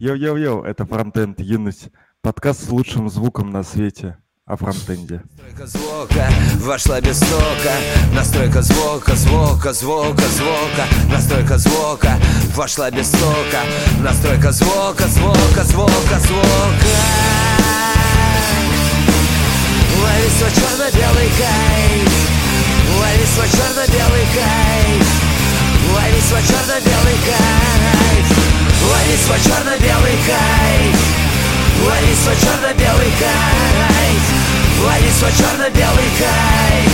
Йоу-йоу-йоу, это Фронтенд Юность. Подкаст с лучшим звуком на свете о фронтенде. Настройка звука вошла без стука Настройка звука, звука, звука, звука. Настройка звука вошла без стука Настройка звука, звука, звука, звука. Лови свой черно-белый кайф. Лови свой черно-белый кайф. Лови свой черно-белый кайф Лови свой черно-белый кайф Лови свой черно-белый кайф Лови свой черно-белый кайф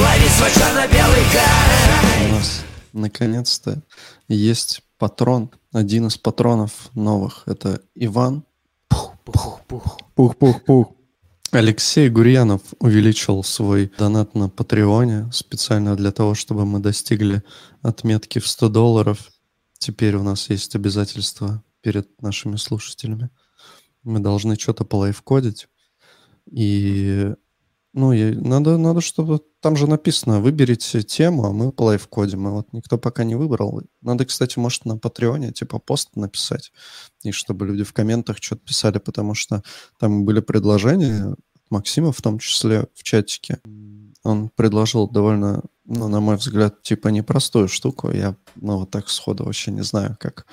Лови свой черно-белый кайф У нас наконец-то есть патрон, один из патронов новых. Это Иван. Пух-пух-пух. Алексей Гурьянов увеличил свой донат на Патреоне специально для того, чтобы мы достигли отметки в 100 долларов. Теперь у нас есть обязательства перед нашими слушателями. Мы должны что-то полайфкодить. И ну, надо, надо, чтобы там же написано, выберите тему, а мы по лайфкодим. И вот никто пока не выбрал. Надо, кстати, может, на Патреоне типа пост написать, и чтобы люди в комментах что-то писали, потому что там были предложения Максима, в том числе в чатике. Он предложил довольно, ну, на мой взгляд, типа непростую штуку. Я, ну, вот так сходу вообще не знаю, как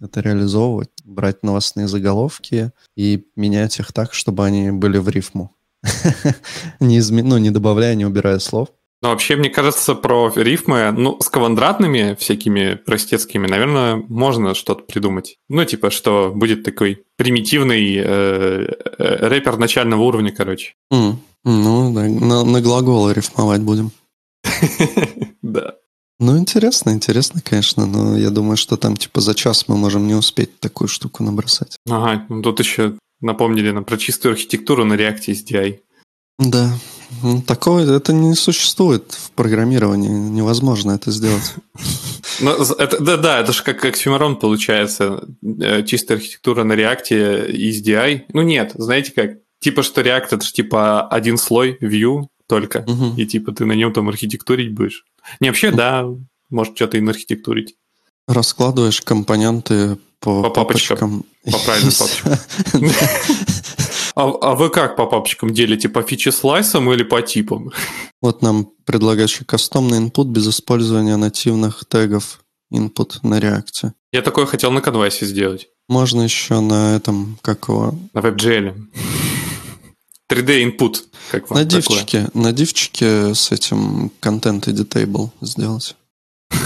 это реализовывать. Брать новостные заголовки и менять их так, чтобы они были в рифму не, изме... ну, не добавляя, не убирая слов. Ну, вообще, мне кажется, про рифмы, ну, с квадратными всякими простецкими, наверное, можно что-то придумать. Ну, типа, что будет такой примитивный э, э, рэпер начального уровня, короче. Mm. Ну, да, на, на глаголы рифмовать будем. Да. Ну, интересно, интересно, конечно, но я думаю, что там, типа, за час мы можем не успеть такую штуку набросать. Ага, ну, тут еще напомнили нам про чистую архитектуру на React SDI. Да, ну, такого это не существует в программировании, невозможно это сделать. Ну, это, да, да, это же как оксюморон получается. Э, чистая архитектура на React и SDI. Ну нет, знаете как? Типа, что React это же типа один слой view только, угу. и типа ты на нем там архитектурить будешь. Не, вообще, да, может что-то и на архитектурить. Раскладываешь компоненты по, по папочкам. По правильным папочкам. А, а вы как по папочкам делите? По фичи-слайсам или по типам? Вот нам предлагают еще кастомный input без использования нативных тегов input на реакте. Я такое хотел на конвайсе сделать. Можно еще на этом, как его... На WebGL. 3D input. Как вам на div чике, на div чике с этим content editable сделать.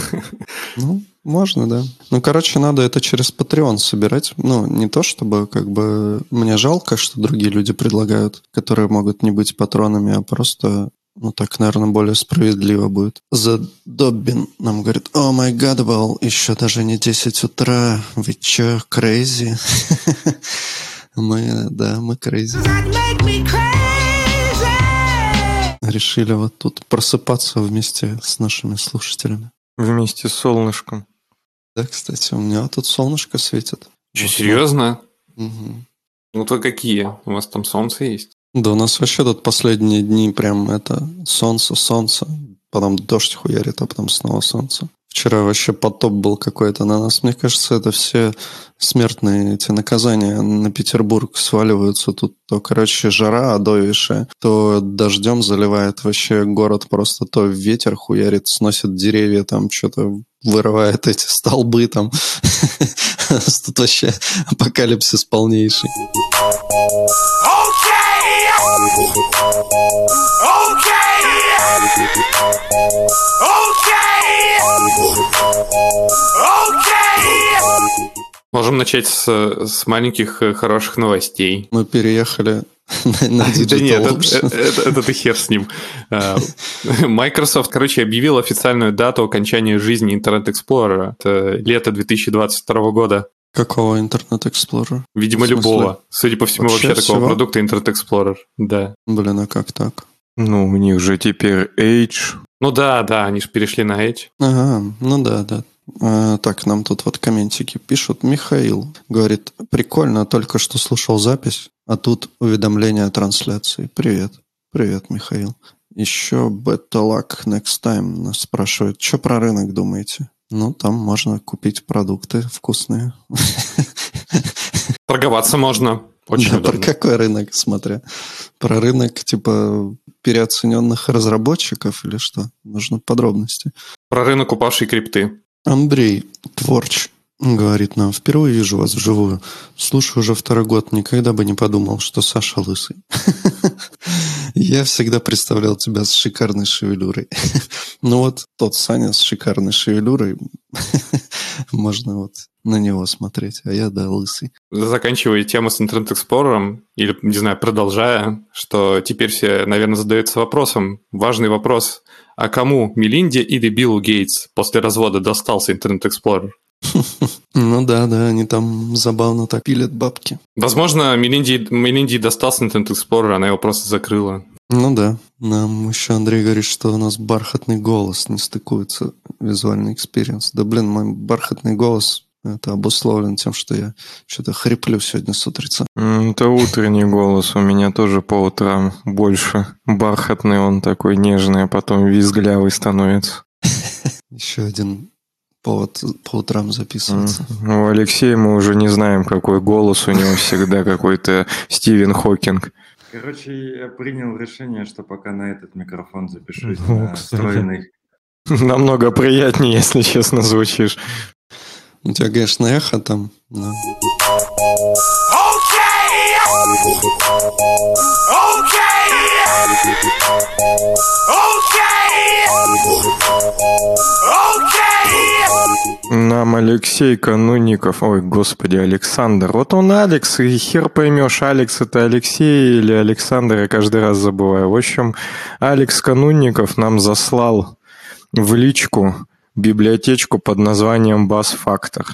Ну, можно, да. Ну, короче, надо это через Patreon собирать. Ну, не то чтобы, как бы, мне жалко, что другие люди предлагают, которые могут не быть патронами, а просто ну, так, наверное, более справедливо будет. За Доббин нам говорит, oh my god, бл, еще даже не 10 утра, вы че, crazy? Мы, да, мы крейзи. Решили вот тут просыпаться вместе с нашими слушателями. Вместе с солнышком. Да, кстати, у меня тут солнышко светит. Че, вот серьезно? Угу. Ну то какие? У вас там солнце есть? Да, у нас вообще тут последние дни прям это солнце, солнце, потом дождь хуярит, а потом снова солнце. Вчера вообще потоп был какой-то на нас. Мне кажется, это все смертные эти наказания на Петербург сваливаются. Тут то, короче, жара одовейшая, то дождем заливает вообще город просто, то ветер хуярит, сносит деревья, там что-то вырывает эти столбы там. Тут вообще апокалипсис полнейший. Можем начать с, с маленьких э, хороших новостей. Мы переехали на, Да нет, это, это, это ты хер с ним. А, Microsoft, короче, объявил официальную дату окончания жизни Internet Explorer. Это лето 2022 года. Какого Internet Explorer? Видимо, любого. Судя по всему, вообще, вообще такого продукта Internet Explorer. Да. Блин, а как так? Ну, у них же теперь Edge. Ну да, да, они же перешли на Edge. Ага, ну да, да. А, так, нам тут вот комментики пишут. Михаил говорит, прикольно, только что слушал запись, а тут уведомление о трансляции. Привет. Привет, Михаил. Еще better luck next time нас спрашивают. Что про рынок думаете? Ну, там можно купить продукты вкусные. Торговаться можно. Очень да, удобно. про какой рынок, смотря? Про рынок, типа, переоцененных разработчиков или что? Нужны подробности. Про рынок упавшей крипты. Андрей Творч говорит нам, впервые вижу вас вживую. Слушаю уже второй год, никогда бы не подумал, что Саша лысый. Я всегда представлял тебя с шикарной шевелюрой. Ну вот тот Саня с шикарной шевелюрой, можно вот на него смотреть, а я, да, лысый. Заканчивая тему с Internet Explorer, или, не знаю, продолжая, что теперь все, наверное, задаются вопросом, важный вопрос, а кому, Мелинде или Биллу Гейтс после развода достался Internet Explorer? Ну да, да, они там забавно так пилят бабки. Возможно, Мелинде, Мелинде достался Internet Explorer, она его просто закрыла. Ну да. Нам еще Андрей говорит, что у нас бархатный голос не стыкуется визуальный experience. Да блин, мой бархатный голос это обусловлено тем, что я что-то хриплю сегодня с утреца. Это утренний голос. У меня тоже по утрам больше бархатный, он такой нежный, а потом визгливый становится. Еще один повод по утрам записываться. У Алексея мы уже не знаем, какой голос у него всегда какой-то Стивен Хокинг. Короче, я принял решение, что пока на этот микрофон запишусь Ну, на встроенный. Намного приятнее, если честно, звучишь. У тебя, конечно, эхо там. да. Нам Алексей Канунников, ой, господи, Александр. Вот он Алекс, и хер поймешь, Алекс это Алексей или Александр, я каждый раз забываю. В общем, Алекс Канунников нам заслал в личку библиотечку под названием Бас Factor.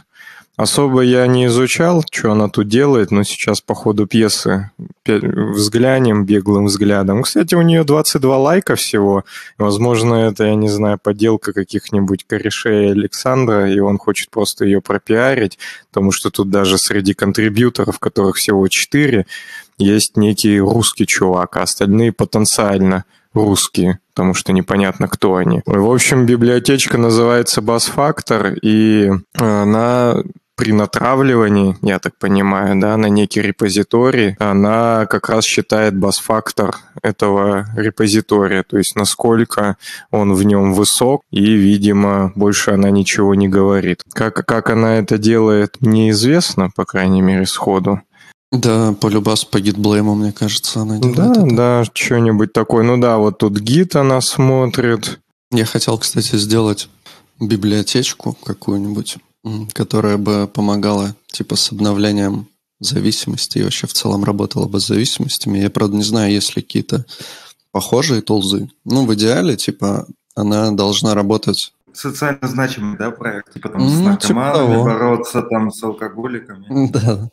Особо я не изучал, что она тут делает, но сейчас по ходу пьесы взглянем беглым взглядом. Кстати, у нее 22 лайка всего. Возможно, это, я не знаю, подделка каких-нибудь корешей Александра, и он хочет просто ее пропиарить, потому что тут даже среди контрибьюторов, которых всего 4, есть некий русский чувак, а остальные потенциально русские, потому что непонятно, кто они. В общем, библиотечка называется Factor, и она при натравливании, я так понимаю, да, на некий репозиторий, она как раз считает бас-фактор этого репозитория, то есть насколько он в нем высок, и, видимо, больше она ничего не говорит. Как, как она это делает, неизвестно, по крайней мере, сходу. Да, полюбас по гитблейму, мне кажется, она делает Да, это. да, что-нибудь такое. Ну да, вот тут гид она смотрит. Я хотел, кстати, сделать библиотечку какую-нибудь, которая бы помогала типа с обновлением зависимости и вообще в целом работала бы с зависимостями. Я, правда, не знаю, есть ли какие-то похожие тулзы. Ну, в идеале, типа, она должна работать... Социально значимый, да, проект? Типа там Ну, с типа наркоманами того. бороться, там с алкоголиками. Да.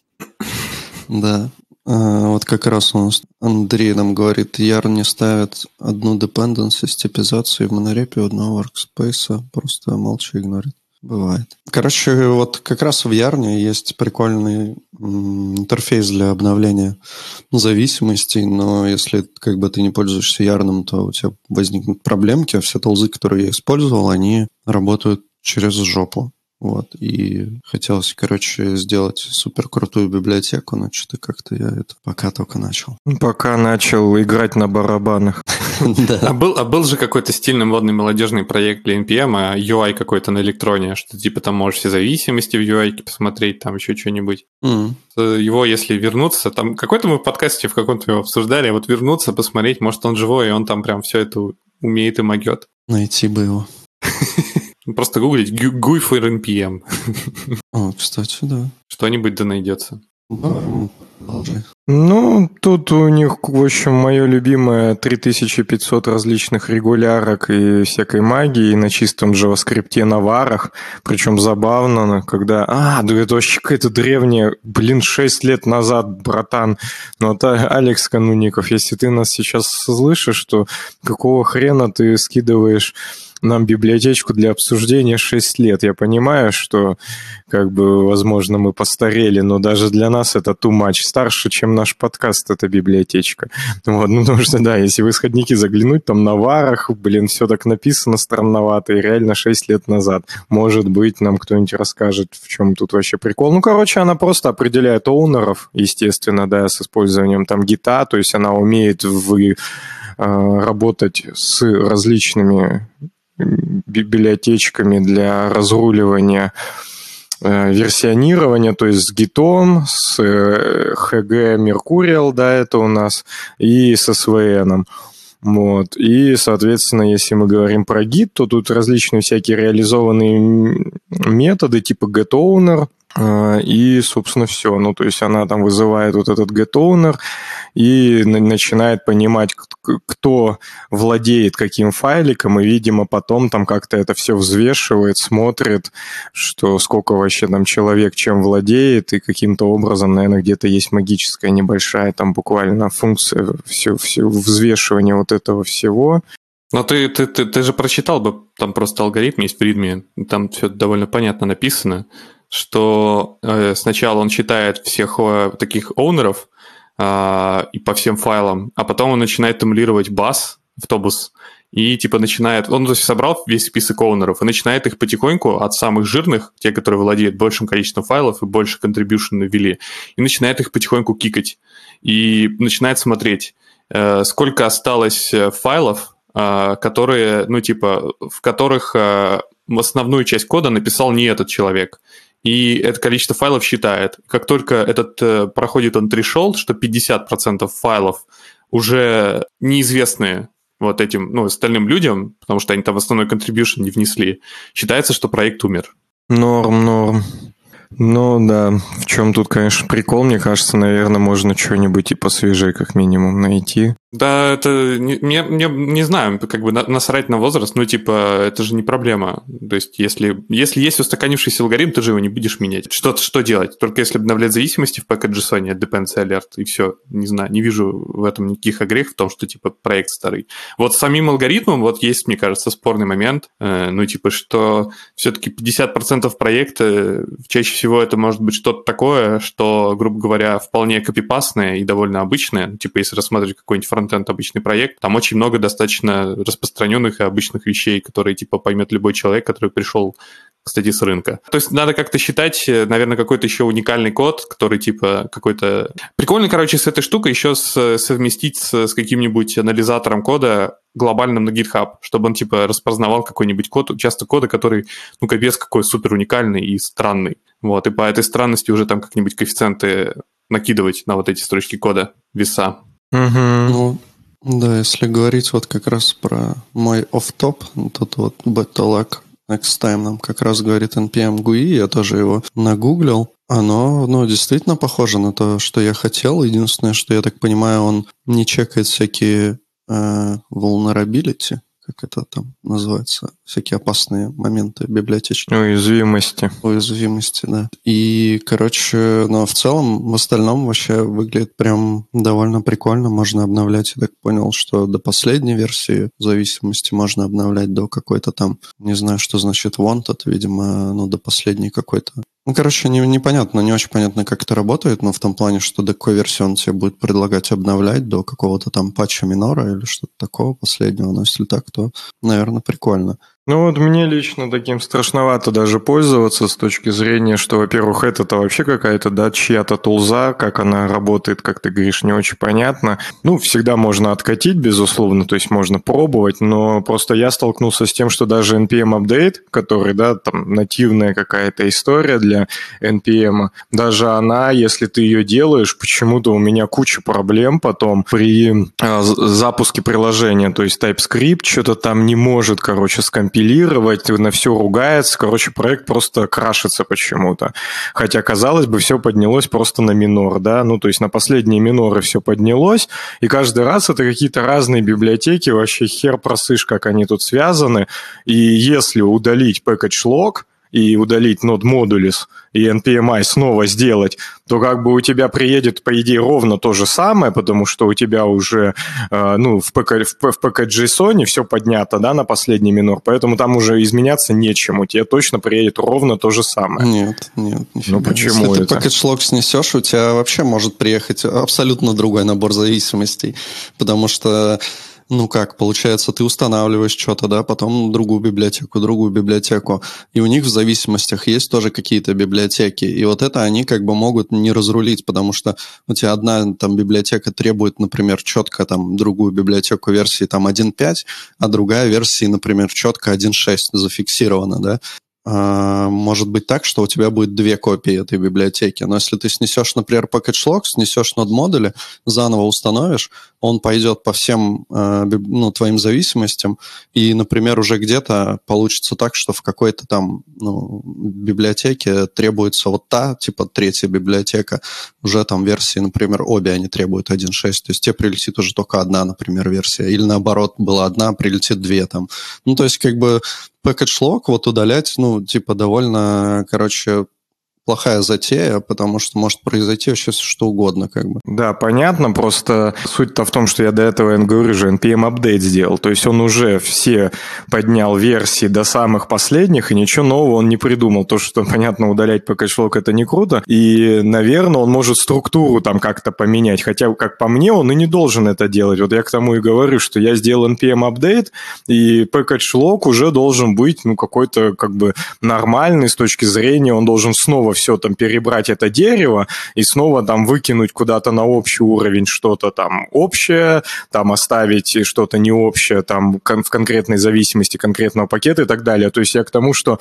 Да. А, Вот как раз у нас Андрей нам говорит, Яр не ставит одну dependency с типизацией в монорепе одного workspace, просто молча игнорит. Бывает. Короче, вот как раз в Ярне есть прикольный интерфейс для обновления зависимостей, но если как бы ты не пользуешься Ярном, то у тебя возникнут проблемки, а все толзы, которые я использовал, они работают через жопу. Вот, и хотелось, короче, сделать супер крутую библиотеку, но что-то как-то я это пока только начал. Пока начал играть на барабанах. А был, а был же какой-то стильный модный молодежный проект для NPM, а UI какой-то на электроне, что типа там можешь все зависимости в UI посмотреть, там еще что-нибудь. Э, Его, если вернуться, там какой-то мы в подкасте в каком-то его обсуждали, а вот вернуться, посмотреть, может он живой, и он там прям все это умеет и могет. Найти бы его. Просто гуглить GUI for NPM. О, кстати, да. Что-нибудь да найдется. Ну, продолжай. Ну, тут у них, в общем, мое любимое 3500 различных регулярок и всякой магии на чистом JavaScript на варах. Причем забавно, когда... А, да это вообще какая-то древняя... Блин, 6 лет назад, братан. Ну, это Алекс Кануников, если ты нас сейчас слышишь, то какого хрена ты скидываешь нам библиотечку для обсуждения 6 лет. Я понимаю, что, как бы, возможно, мы постарели, но даже для нас это too much. Старше, чем наш подкаст, эта библиотечка. Вот, ну, потому что, да, если в исходники заглянуть, там на варах, блин, все так написано странновато, и реально 6 лет назад. Может быть, нам кто-нибудь расскажет, в чем тут вообще прикол. Ну, короче, она просто определяет оунеров, естественно, да, с использованием там гита, то есть она умеет в а, работать с различными библиотечками для разруливания э, версионирования, то есть с гитом, с HG Mercurial, да, это у нас, и с SVN. Вот. И, соответственно, если мы говорим про гид, то тут различные всякие реализованные методы типа getOwner, и, собственно, все. Ну, то есть она там вызывает вот этот getOwner и начинает понимать, кто владеет каким файликом, и, видимо, потом там как-то это все взвешивает, смотрит, что сколько вообще там человек чем владеет, и каким-то образом, наверное, где-то есть магическая небольшая там буквально функция все, все взвешивания вот этого всего. Но ты, ты, ты, ты же прочитал бы, там просто алгоритм есть в ритме, там все довольно понятно написано, что э, сначала он читает всех э, таких оунеров э, и по всем файлам, а потом он начинает эмулировать бас, автобус, и типа начинает, он то есть, собрал весь список оунеров и начинает их потихоньку от самых жирных, те, которые владеют большим количеством файлов и больше contribution ввели, и начинает их потихоньку кикать. И начинает смотреть, э, сколько осталось файлов, э, которые, ну типа, в которых э, основную часть кода написал не этот человек и это количество файлов считает. Как только этот э, проходит он threshold, что 50% файлов уже неизвестные вот этим, ну, остальным людям, потому что они там основной contribution не внесли, считается, что проект умер. Норм, норм. Ну да, в чем тут, конечно, прикол, мне кажется, наверное, можно что-нибудь и посвежее как минимум найти. Да, это не, мне, не знаю, как бы насрать на возраст, ну, типа, это же не проблема. То есть, если, если есть устаканившийся алгоритм, ты же его не будешь менять. Что, что делать? Только если обновлять зависимости в package.json, dependency alert, и все. Не знаю, не вижу в этом никаких огрех в том, что, типа, проект старый. Вот с самим алгоритмом вот есть, мне кажется, спорный момент, э, ну, типа, что все-таки 50% проекта, чаще всего это может быть что-то такое, что, грубо говоря, вполне копипастное и довольно обычное. Типа, если рассматривать какой-нибудь фронтенд обычный проект, там очень много достаточно распространенных и обычных вещей, которые типа поймет любой человек, который пришел кстати, с рынка. То есть надо как-то считать, наверное, какой-то еще уникальный код, который типа какой-то... Прикольно, короче, с этой штукой еще с, совместить с, с каким-нибудь анализатором кода глобальным на GitHub, чтобы он типа распознавал какой-нибудь код, часто кода, который, ну, капец, какой супер уникальный и странный. Вот, и по этой странности уже там как-нибудь коэффициенты накидывать на вот эти строчки кода, веса. Угу. Ну, да, если говорить вот как раз про мой оф-топ, тут вот Better Next Time нам как раз говорит NPM GUI, я тоже его нагуглил. Оно, ну, действительно похоже на то, что я хотел. Единственное, что я так понимаю, он не чекает всякие э, vulnerability, как это там называется, всякие опасные моменты библиотечные. Уязвимости. Уязвимости, да. И, короче, ну, в целом, в остальном вообще выглядит прям довольно прикольно. Можно обновлять, я так понял, что до последней версии зависимости можно обновлять до какой-то там, не знаю, что значит wanted, видимо, ну, до последней какой-то ну, короче, не, непонятно, не очень понятно, как это работает, но в том плане, что до какой версии он тебе будет предлагать обновлять, до какого-то там патча минора или что-то такого последнего. Но если так, то, наверное, прикольно. Ну вот мне лично таким страшновато даже пользоваться с точки зрения, что, во-первых, это-то вообще какая-то, да, чья-то тулза, как она работает, как ты говоришь, не очень понятно. Ну, всегда можно откатить, безусловно, то есть можно пробовать, но просто я столкнулся с тем, что даже NPM Update, который, да, там нативная какая-то история для NPM, даже она, если ты ее делаешь, почему-то у меня куча проблем потом при э, запуске приложения, то есть TypeScript что-то там не может, короче, скомпилировать компилировать, на все ругается. Короче, проект просто крашится почему-то. Хотя, казалось бы, все поднялось просто на минор, да, ну, то есть на последние миноры все поднялось, и каждый раз это какие-то разные библиотеки, вообще хер просышь, как они тут связаны. И если удалить package log, и удалить node modules и npmi снова сделать, то как бы у тебя приедет, по идее, ровно то же самое, потому что у тебя уже э, ну, в, ПК, в, в PKJSON все поднято да, на последний минор, поэтому там уже изменяться нечему. Тебе точно приедет ровно то же самое. Нет, нет. Нифига. Ну почему Если это? ты package снесешь, у тебя вообще может приехать абсолютно другой набор зависимостей, потому что ну как, получается, ты устанавливаешь что-то, да, потом другую библиотеку, другую библиотеку, и у них в зависимостях есть тоже какие-то библиотеки, и вот это они как бы могут не разрулить, потому что у тебя одна там библиотека требует, например, четко там другую библиотеку версии там 1.5, а другая версии, например, четко 1.6 зафиксирована, да, может быть так, что у тебя будет две копии этой библиотеки. Но если ты снесешь, например, package снесешь нод модули, заново установишь, он пойдет по всем э, ну, твоим зависимостям, и, например, уже где-то получится так, что в какой-то там ну, библиотеке требуется вот та, типа третья библиотека, уже там версии, например, обе они требуют 1.6, то есть тебе прилетит уже только одна, например, версия, или наоборот, была одна, прилетит две там. Ну, то есть как бы package log вот удалять, ну, типа довольно, короче, плохая затея, потому что может произойти вообще что угодно, как бы. Да, понятно, просто суть-то в том, что я до этого, я говорю же, NPM апдейт сделал, то есть он уже все поднял версии до самых последних, и ничего нового он не придумал. То, что, понятно, удалять по кэшлок это не круто, и, наверное, он может структуру там как-то поменять, хотя, как по мне, он и не должен это делать. Вот я к тому и говорю, что я сделал NPM апдейт, и package log уже должен быть, ну, какой-то, как бы, нормальный с точки зрения, он должен снова все там перебрать это дерево и снова там выкинуть куда-то на общий уровень что-то там общее, там оставить что-то не общее там в конкретной зависимости конкретного пакета и так далее. То есть я к тому, что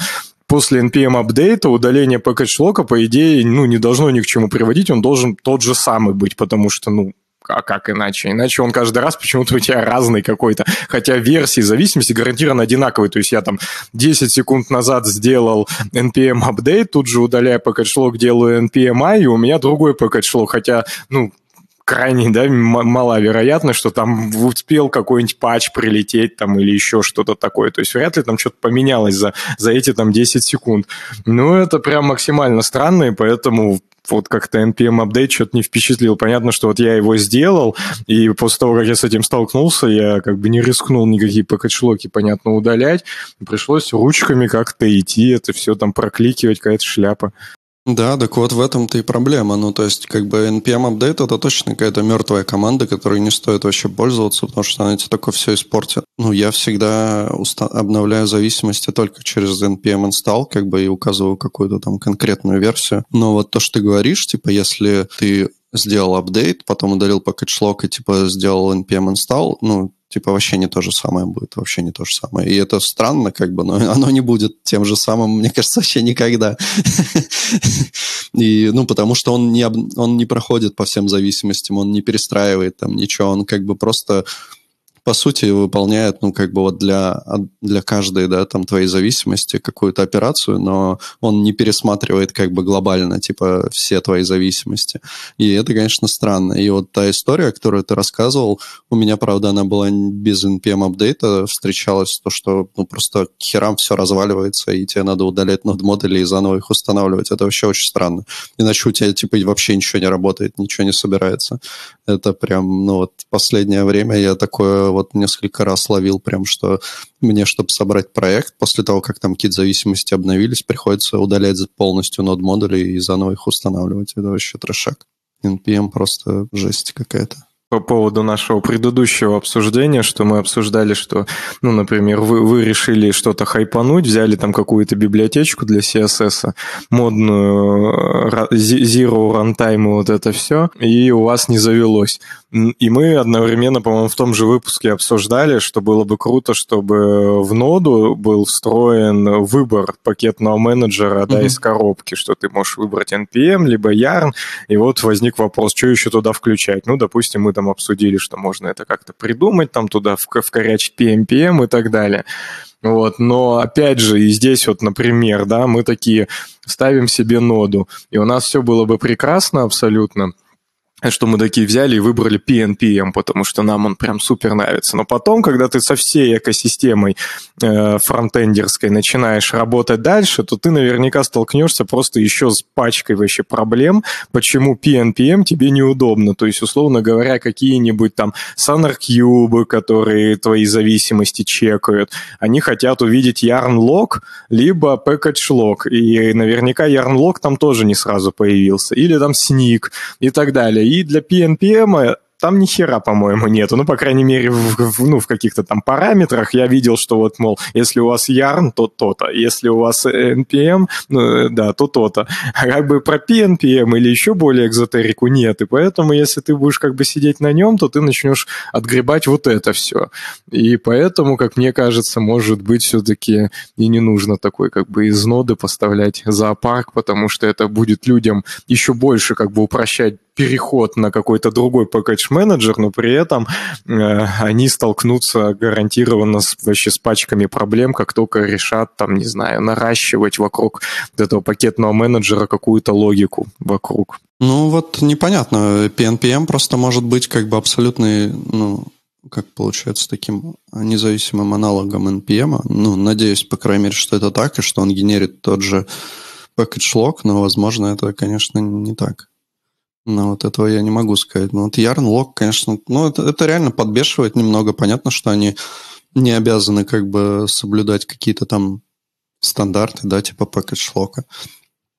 после NPM апдейта удаление package по идее, ну, не должно ни к чему приводить, он должен тот же самый быть, потому что, ну, а как иначе? Иначе он каждый раз почему-то у тебя разный какой-то. Хотя версии зависимости гарантированно одинаковые. То есть я там 10 секунд назад сделал npm апдейт, тут же удаляя package делаю npmi, и у меня другой package Хотя, ну, крайне, да, мала вероятность, что там успел какой-нибудь патч прилететь там или еще что-то такое. То есть вряд ли там что-то поменялось за, за эти там 10 секунд. Ну, это прям максимально странно, и поэтому вот как-то NPM апдейт что-то не впечатлил. Понятно, что вот я его сделал, и после того, как я с этим столкнулся, я как бы не рискнул никакие пакетшлоки, понятно, удалять. Пришлось ручками как-то идти, это все там прокликивать, какая-то шляпа. Да, так вот в этом-то и проблема. Ну, то есть, как бы NPM Update это точно какая-то мертвая команда, которой не стоит вообще пользоваться, потому что она тебе только все испортит. Ну, я всегда уста- обновляю зависимости только через NPM install, как бы и указываю какую-то там конкретную версию. Но вот то, что ты говоришь, типа, если ты сделал апдейт, потом удалил package log и типа сделал npm install, ну, типа вообще не то же самое будет, вообще не то же самое. И это странно, как бы, но оно не будет тем же самым, мне кажется, вообще никогда. И, ну, потому что он не, он не проходит по всем зависимостям, он не перестраивает там ничего, он как бы просто по сути, выполняет, ну, как бы вот для, для каждой, да, там, твоей зависимости какую-то операцию, но он не пересматривает как бы глобально, типа, все твои зависимости. И это, конечно, странно. И вот та история, которую ты рассказывал, у меня, правда, она была без NPM апдейта, встречалась то, что, ну, просто херам все разваливается, и тебе надо удалять нод модули и заново их устанавливать. Это вообще очень странно. Иначе у тебя, типа, вообще ничего не работает, ничего не собирается. Это прям, ну, вот последнее время я такое вот несколько раз ловил прям, что мне, чтобы собрать проект, после того, как там какие-то зависимости обновились, приходится удалять полностью нод модули и заново их устанавливать. Это вообще трешак. NPM просто жесть какая-то по поводу нашего предыдущего обсуждения, что мы обсуждали, что, ну, например, вы, вы решили что-то хайпануть, взяли там какую-то библиотечку для CSS, модную Zero Runtime и вот это все, и у вас не завелось. И мы одновременно, по-моему, в том же выпуске обсуждали, что было бы круто, чтобы в ноду был встроен выбор пакетного менеджера да, mm-hmm. из коробки, что ты можешь выбрать NPM, либо Yarn, и вот возник вопрос, что еще туда включать. Ну, допустим, мы там обсудили, что можно это как-то придумать, там туда вкорячить PMPM и так далее. Вот, но опять же, и здесь вот, например, да, мы такие ставим себе ноду, и у нас все было бы прекрасно абсолютно, что мы такие взяли и выбрали PNPM, потому что нам он прям супер нравится. Но потом, когда ты со всей экосистемой э, фронтендерской начинаешь работать дальше, то ты наверняка столкнешься просто еще с пачкой вообще проблем, почему PNPM тебе неудобно. То есть, условно говоря, какие-нибудь там SonarCube, которые твои зависимости чекают, они хотят увидеть yarn log, либо package log. И наверняка yarn log там тоже не сразу появился. Или там sneak и так далее. И для PNPM там ни хера, по-моему, нету. Ну, по крайней мере, в, в, ну, в каких-то там параметрах я видел, что вот, мол, если у вас yarn, то то-то. Если у вас NPM, ну, да, то то-то. А как бы про PNPM или еще более экзотерику нет. И поэтому, если ты будешь как бы сидеть на нем, то ты начнешь отгребать вот это все. И поэтому, как мне кажется, может быть, все-таки и не нужно такой как бы из ноды поставлять зоопарк, потому что это будет людям еще больше как бы упрощать переход на какой-то другой пакетж-менеджер, но при этом э, они столкнутся гарантированно с, вообще с пачками проблем, как только решат, там, не знаю, наращивать вокруг этого пакетного менеджера какую-то логику вокруг. Ну вот непонятно, PNPM просто может быть как бы абсолютный, ну, как получается, таким независимым аналогом NPM. Ну, надеюсь, по крайней мере, что это так, и что он генерит тот же package log, но, возможно, это, конечно, не так. Ну, вот этого я не могу сказать. Ну, вот Yarn Log, конечно, ну, это, это реально подбешивает немного. Понятно, что они не обязаны как бы соблюдать какие-то там стандарты, да, типа lock.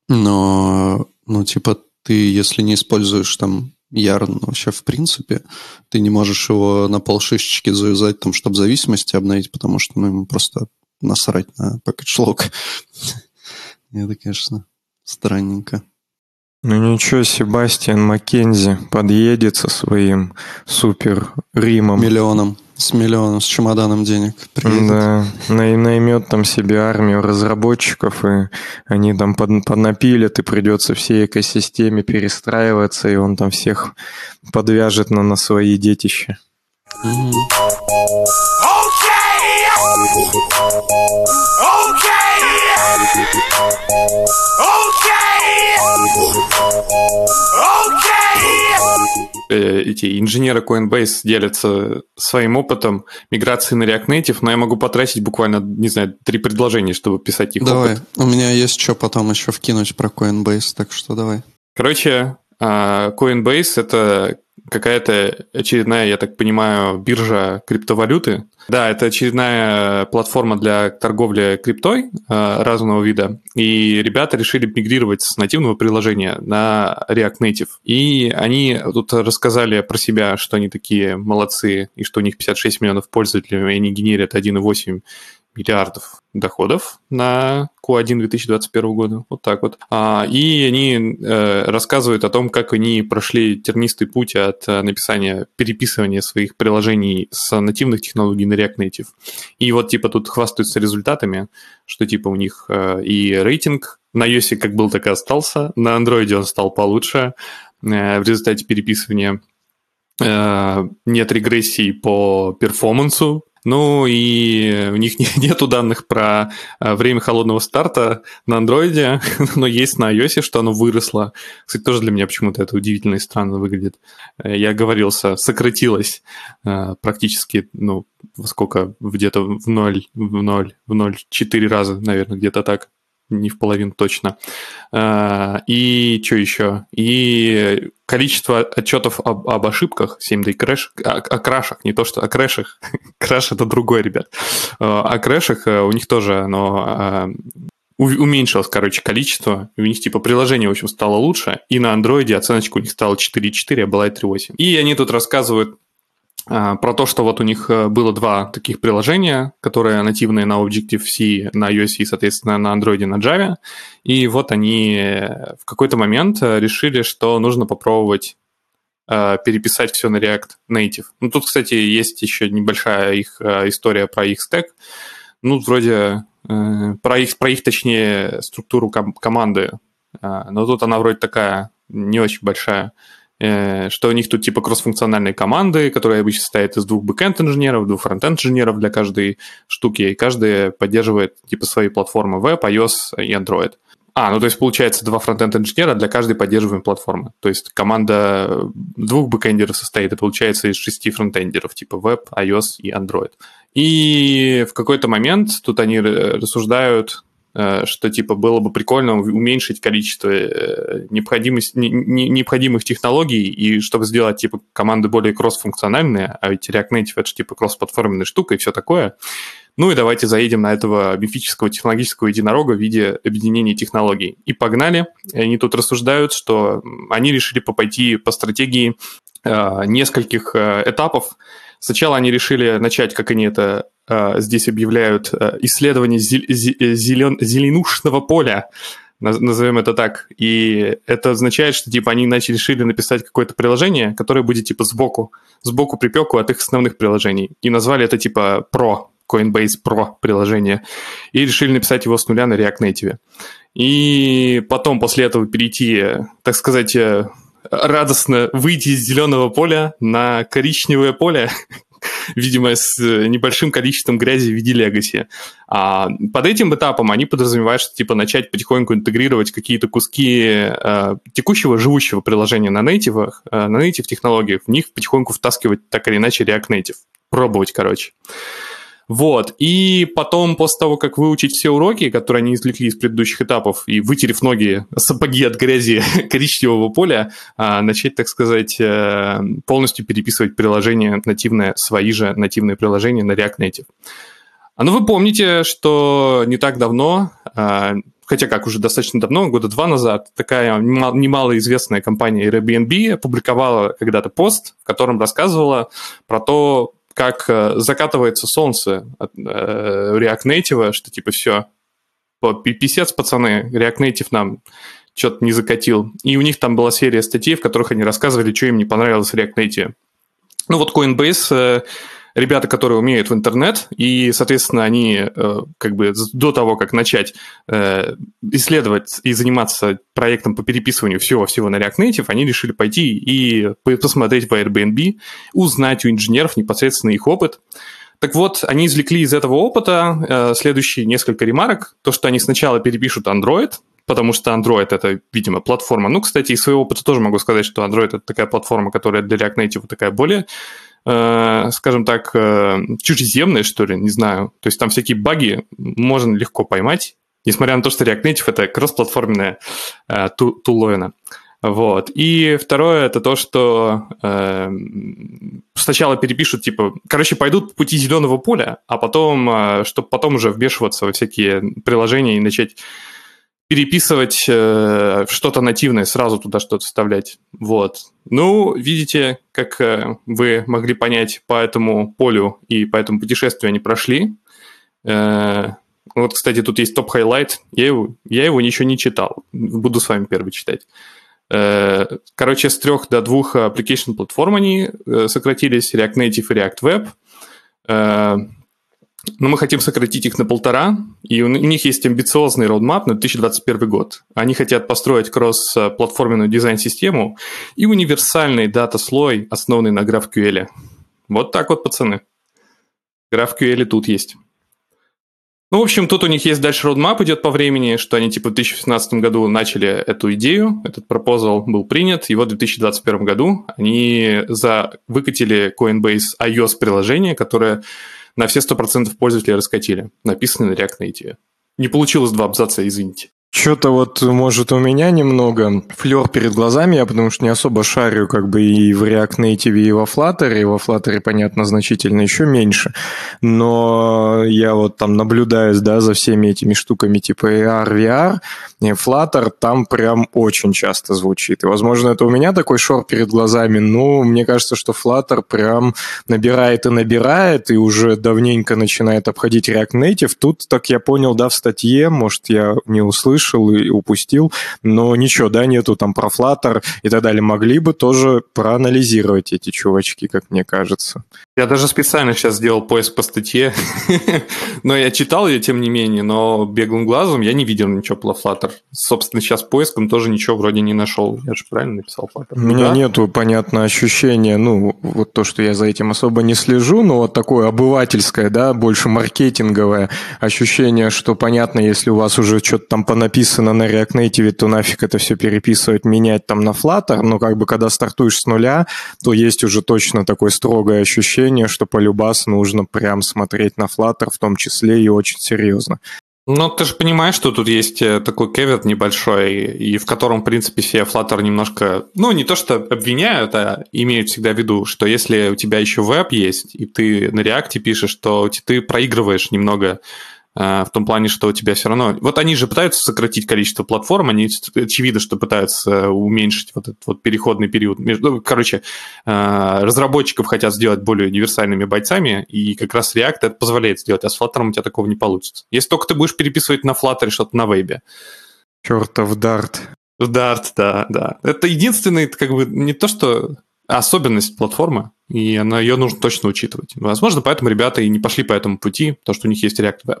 Но, ну, типа, ты, если не используешь там Yarn вообще в принципе, ты не можешь его на полшишечки завязать, там, чтобы зависимости обновить, потому что ну, ему просто насрать на lock. Это, конечно, странненько. Ну ничего, Себастьян Маккензи подъедет со своим супер Римом. Миллионом. С миллионом, с чемоданом денег. Приедет. Да, наймет там себе армию разработчиков, и они там под, поднапилят, и придется всей экосистеме перестраиваться, и он там всех подвяжет на, на свои детища. Mm-hmm. Э, эти инженеры Coinbase делятся своим опытом миграции на React Native, но я могу потратить буквально, не знаю, три предложения, чтобы писать их давай. опыт. у меня есть что потом еще вкинуть про Coinbase, так что давай. Короче, а, Coinbase — это какая-то очередная, я так понимаю, биржа криптовалюты. Да, это очередная платформа для торговли криптой э, разного вида. И ребята решили мигрировать с нативного приложения на React Native. И они тут рассказали про себя, что они такие молодцы, и что у них 56 миллионов пользователей, и они генерят 1,8 миллиардов доходов на Q1 2021 года. Вот так вот. А, и они э, рассказывают о том, как они прошли тернистый путь от э, написания, переписывания своих приложений с нативных технологий на React Native. И вот типа тут хвастаются результатами, что типа у них э, и рейтинг на iOS как был, так и остался, на Android он стал получше в результате переписывания нет регрессий по перформансу, ну и у них нету данных про э, время холодного старта на андроиде, но есть на iOS, что оно выросло. Кстати, тоже для меня почему-то это удивительно и странно выглядит. Э, я говорился, сократилось э, практически, ну, сколько, где-то в 0, в 0, в 0,4 раза, наверное, где-то так не в половину точно. А, и что еще? И количество отчетов об, об ошибках, 7-day крэш, о, о крашах, не то что о крэшах. Краш это другой, ребят. А, о крэшах э, у них тоже оно уменьшилось, короче, количество. У них, типа, приложение, в общем, стало лучше. И на андроиде оценочка у них стала 4.4, а была 3.8. И они тут рассказывают про то, что вот у них э, было два таких приложения, которые нативные на Objective-C, на iOS и, соответственно, на Android, на Java. И вот они э, в какой-то момент э, решили, что нужно попробовать переписать все на React Native. Ну, тут, кстати, есть еще небольшая их история про их стек. Ну, вроде про их, про их, точнее, структуру ком- команды. Но тут она вроде такая не очень большая. Э, что у них тут типа кроссфункциональные команды, которые обычно состоят из двух бэкенд инженеров, двух фронтенд инженеров для каждой штуки, и каждая поддерживает типа свои платформы Web, iOS и Android. А, ну то есть получается два фронтенд инженера для каждой поддерживаемой платформы. То есть команда двух бэкэндеров состоит, и получается из шести фронтендеров, типа веб, iOS и Android. И в какой-то момент тут они рассуждают, э, что типа было бы прикольно уменьшить количество э, необходимость, необходимых технологий, и чтобы сделать типа команды более кроссфункциональные, а ведь React Native это же типа кроссплатформенная штука и все такое. Ну и давайте заедем на этого мифического технологического единорога в виде объединения технологий. И погнали. Они тут рассуждают, что они решили пойти по стратегии э, нескольких э, этапов. Сначала они решили начать, как они это э, здесь объявляют, э, исследование зелен, зеленушного поля, назовем это так. И это означает, что типа они начали решили написать какое-то приложение, которое будет типа сбоку, сбоку припеку от их основных приложений. И назвали это типа Pro, Coinbase Pro приложение, и решили написать его с нуля на React Native. И потом после этого перейти, так сказать, э, радостно выйти из зеленого поля на коричневое поле, видимо, с небольшим количеством грязи в виде Legacy. А под этим этапом они подразумевают, что типа начать потихоньку интегрировать какие-то куски э, текущего живущего приложения на native, э, на native технологиях, в них потихоньку втаскивать так или иначе React Native. Пробовать, короче. Вот. И потом, после того, как выучить все уроки, которые они извлекли из предыдущих этапов, и вытерев ноги, сапоги от грязи коричневого поля, а, начать, так сказать, э, полностью переписывать приложение нативное, свои же нативные приложения на React Native. А ну вы помните, что не так давно, а, хотя как уже достаточно давно, года два назад, такая немалоизвестная компания Airbnb опубликовала когда-то пост, в котором рассказывала про то, как э, закатывается солнце от э, React Native, что типа все, писец, пацаны, React Native нам что-то не закатил. И у них там была серия статей, в которых они рассказывали, что им не понравилось React Native. Ну вот Coinbase э, ребята, которые умеют в интернет, и, соответственно, они э, как бы до того, как начать э, исследовать и заниматься проектом по переписыванию всего-всего на React Native, они решили пойти и посмотреть по Airbnb, узнать у инженеров непосредственно их опыт. Так вот, они извлекли из этого опыта э, следующие несколько ремарок. То, что они сначала перепишут Android, потому что Android это, видимо, платформа. Ну, кстати, из своего опыта тоже могу сказать, что Android это такая платформа, которая для React Native такая более скажем так, э, чужеземные, что ли, не знаю. То есть там всякие баги можно легко поймать, несмотря на то, что React Native — это кроссплатформенная э, туловина. Вот. И второе это то, что э, сначала перепишут, типа, короче, пойдут по пути зеленого поля, а потом, э, чтобы потом уже вмешиваться во всякие приложения и начать переписывать э, что-то нативное, сразу туда что-то вставлять. Вот. Ну, видите, как э, вы могли понять по этому полю и по этому путешествию они прошли. Э, вот, кстати, тут есть top highlight. Я его, я его ничего не читал. Буду с вами первый читать. Э, короче, с трех до двух application платформ они э, сократились. React Native и React Web. Э, но мы хотим сократить их на полтора, и у них есть амбициозный роудмап на 2021 год. Они хотят построить кросс-платформенную дизайн-систему и универсальный дата-слой, основанный на GraphQL. Вот так вот, пацаны. GraphQL тут есть. Ну, в общем, тут у них есть дальше roadmap идет по времени, что они типа в 2016 году начали эту идею, этот пропозал был принят, и вот в 2021 году они за... выкатили Coinbase iOS приложение, которое на все 100% пользователей раскатили, написанный на React Native. Не получилось два абзаца, извините. Что-то вот, может, у меня немного флер перед глазами, я потому что не особо шарю как бы и в React Native, и во Flutter, и во Flutter, понятно, значительно еще меньше, но я вот там наблюдаюсь, да, за всеми этими штуками типа AR, VR, и Flutter там прям очень часто звучит. И, возможно, это у меня такой шор перед глазами, но мне кажется, что Flutter прям набирает и набирает, и уже давненько начинает обходить React Native. Тут, так я понял, да, в статье, может, я не услышал, услышал и упустил, но ничего, да, нету там про Flutter и так далее. Могли бы тоже проанализировать эти чувачки, как мне кажется. Я даже специально сейчас сделал поиск по статье, но я читал ее, тем не менее, но беглым глазом я не видел ничего про Flutter. Собственно, сейчас поиском тоже ничего вроде не нашел. Я же правильно написал Flutter? У меня да? нету, понятно, ощущения, ну, вот то, что я за этим особо не слежу, но вот такое обывательское, да, больше маркетинговое ощущение, что понятно, если у вас уже что-то там понаписано, написано на React Native, то нафиг это все переписывать, менять там на Flutter, но как бы когда стартуешь с нуля, то есть уже точно такое строгое ощущение, что по любас нужно прям смотреть на Flutter в том числе и очень серьезно. Ну, ты же понимаешь, что тут есть э, такой кевет небольшой, и в котором, в принципе, все Flutter немножко, ну, не то что обвиняют, а имеют всегда в виду, что если у тебя еще веб есть, и ты на React пишешь, то ты проигрываешь немного в том плане, что у тебя все равно... Вот они же пытаются сократить количество платформ, они очевидно, что пытаются уменьшить вот этот вот переходный период. Между... Ну, короче, э, разработчиков хотят сделать более универсальными бойцами, и как раз React это позволяет сделать, а с Flutter у тебя такого не получится. Если только ты будешь переписывать на Flutter что-то на вебе. Чертов Dart. Dart, да, да. Это единственный, как бы, не то что особенность платформы, и она, ее нужно точно учитывать. Возможно, поэтому ребята и не пошли по этому пути, то, что у них есть React Web.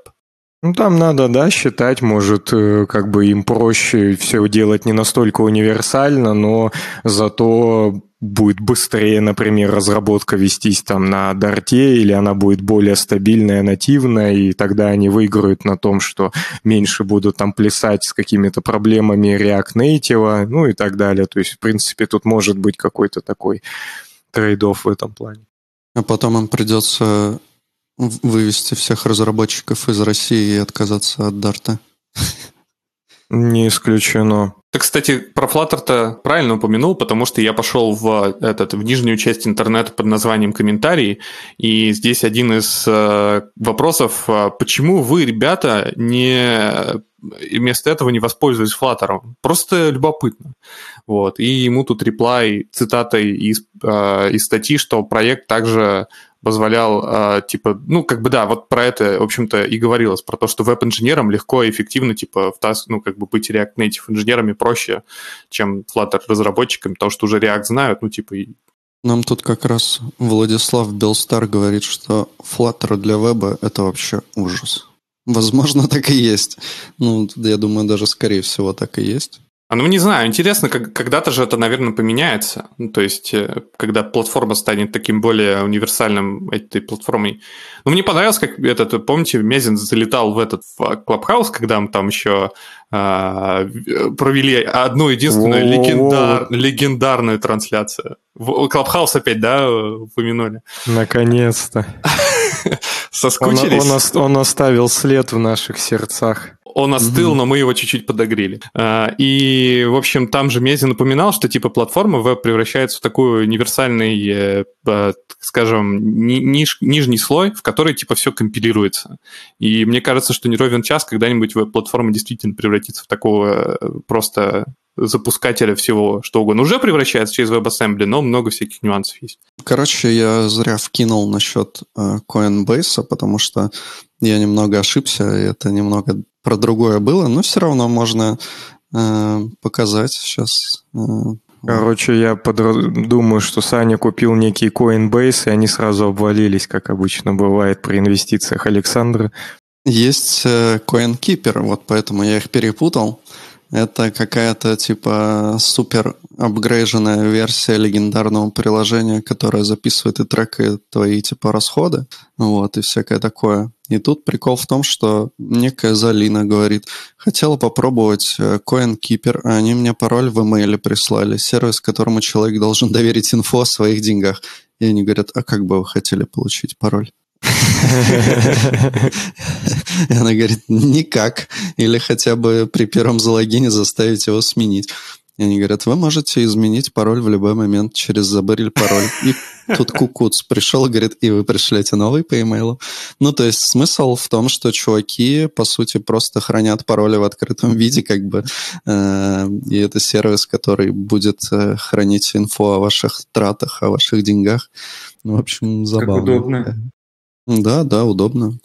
Ну, там надо, да, считать, может, э, как бы им проще все делать не настолько универсально, но зато будет быстрее, например, разработка вестись там на Дарте, или она будет более стабильная, нативная, и тогда они выиграют на том, что меньше будут там плясать с какими-то проблемами React Native, ну и так далее. То есть, в принципе, тут может быть какой-то такой трейдов в этом плане. А потом им придется вывести всех разработчиков из России и отказаться от Дарта. Не исключено. Ты, кстати, про Flutter-то правильно упомянул, потому что я пошел в, этот, в нижнюю часть интернета под названием «Комментарии», и здесь один из э, вопросов, а почему вы, ребята, не вместо этого не воспользовались Flutter? Просто любопытно. Вот. И ему тут реплай цитатой из, э, из статьи, что проект также позволял, э, типа, ну, как бы, да, вот про это, в общем-то, и говорилось, про то, что веб-инженерам легко и эффективно, типа, в тас, ну, как бы быть React Native инженерами проще, чем Flutter разработчиками, потому что уже React знают, ну, типа... И... Нам тут как раз Владислав Белстар говорит, что Flutter для веба — это вообще ужас. Возможно, так и есть. Ну, я думаю, даже скорее всего так и есть. А, ну, не знаю, интересно, как, когда-то же это, наверное, поменяется. Ну, то есть, э, когда платформа станет таким более универсальным этой платформой. Ну, мне понравилось, как этот, помните, Мезин залетал в этот Clubhouse, когда мы там еще а, провели одну единственную легендар, легендарную трансляцию. Clubhouse опять, да, упомянули? Наконец-то. Соскучились? Он, он, он оставил след в наших сердцах. Он остыл, mm-hmm. но мы его чуть-чуть подогрели. А, и, в общем, там же Мези напоминал, что типа платформа веб превращается в такой универсальный, э, скажем, ниж, нижний слой, в который типа все компилируется. И мне кажется, что не ровен час когда-нибудь веб-платформа действительно превратится в такого э, просто запускателя всего что угодно. Уже превращается через WebAssembly, но много всяких нюансов есть. Короче, я зря вкинул насчет э, Coinbase, потому что я немного ошибся, и это немного про другое было, но все равно можно э, показать сейчас. Короче, я подр... думаю, что Саня купил некий Coinbase, и они сразу обвалились, как обычно бывает при инвестициях Александра. Есть э, CoinKeeper, вот поэтому я их перепутал. Это какая-то типа супер апгрейженная версия легендарного приложения, которое записывает и трекает твои типа расходы, вот, и всякое такое. И тут прикол в том, что некая Залина говорит, хотела попробовать э, CoinKeeper, а они мне пароль в имейле прислали, сервис, которому человек должен доверить инфо о своих деньгах. И они говорят, а как бы вы хотели получить пароль? И она говорит, никак. Или хотя бы при первом залогине заставить его сменить. И они говорят, вы можете изменить пароль в любой момент через забыли пароль. И тут кукуц пришел и говорит, и вы пришлете новый по имейлу. Ну, то есть смысл в том, что чуваки, по сути, просто хранят пароли в открытом виде, как бы, э, и это сервис, который будет э, хранить инфо о ваших тратах, о ваших деньгах. Ну, в общем, забавно. Как удобно. Да, да, удобно.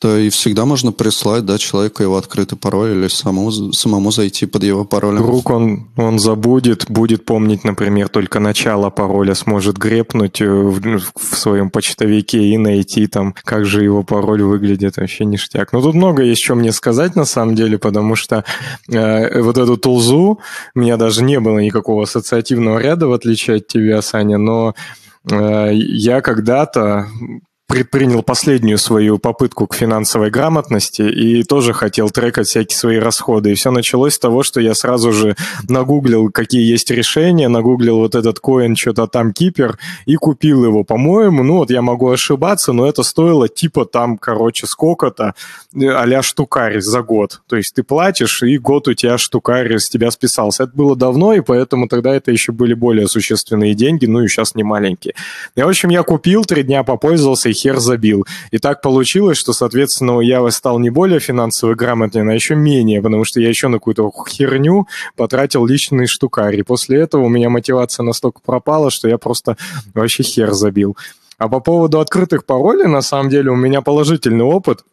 Да, и всегда можно прислать, да, человеку его открытый пароль или самому, самому зайти под его паролем. Вдруг он, он забудет, будет помнить, например, только начало пароля, сможет грепнуть э, в, в своем почтовике и найти там, как же его пароль выглядит, вообще ништяк. Но тут много есть что мне сказать на самом деле, потому что э, вот эту тулзу, у меня даже не было никакого ассоциативного ряда, в отличие от тебя, Саня, но э, я когда-то предпринял последнюю свою попытку к финансовой грамотности и тоже хотел трекать всякие свои расходы. И все началось с того, что я сразу же нагуглил, какие есть решения, нагуглил вот этот коин, что-то там кипер, и купил его. По-моему, ну вот я могу ошибаться, но это стоило типа там, короче, сколько-то а штукарь за год. То есть ты платишь, и год у тебя штукарь с тебя списался. Это было давно, и поэтому тогда это еще были более существенные деньги, ну и сейчас не маленькие. И, в общем, я купил, три дня попользовался хер забил. И так получилось, что, соответственно, я стал не более финансово грамотным, а еще менее, потому что я еще на какую-то херню потратил личные штукари. После этого у меня мотивация настолько пропала, что я просто вообще хер забил. А по поводу открытых паролей, на самом деле, у меня положительный опыт –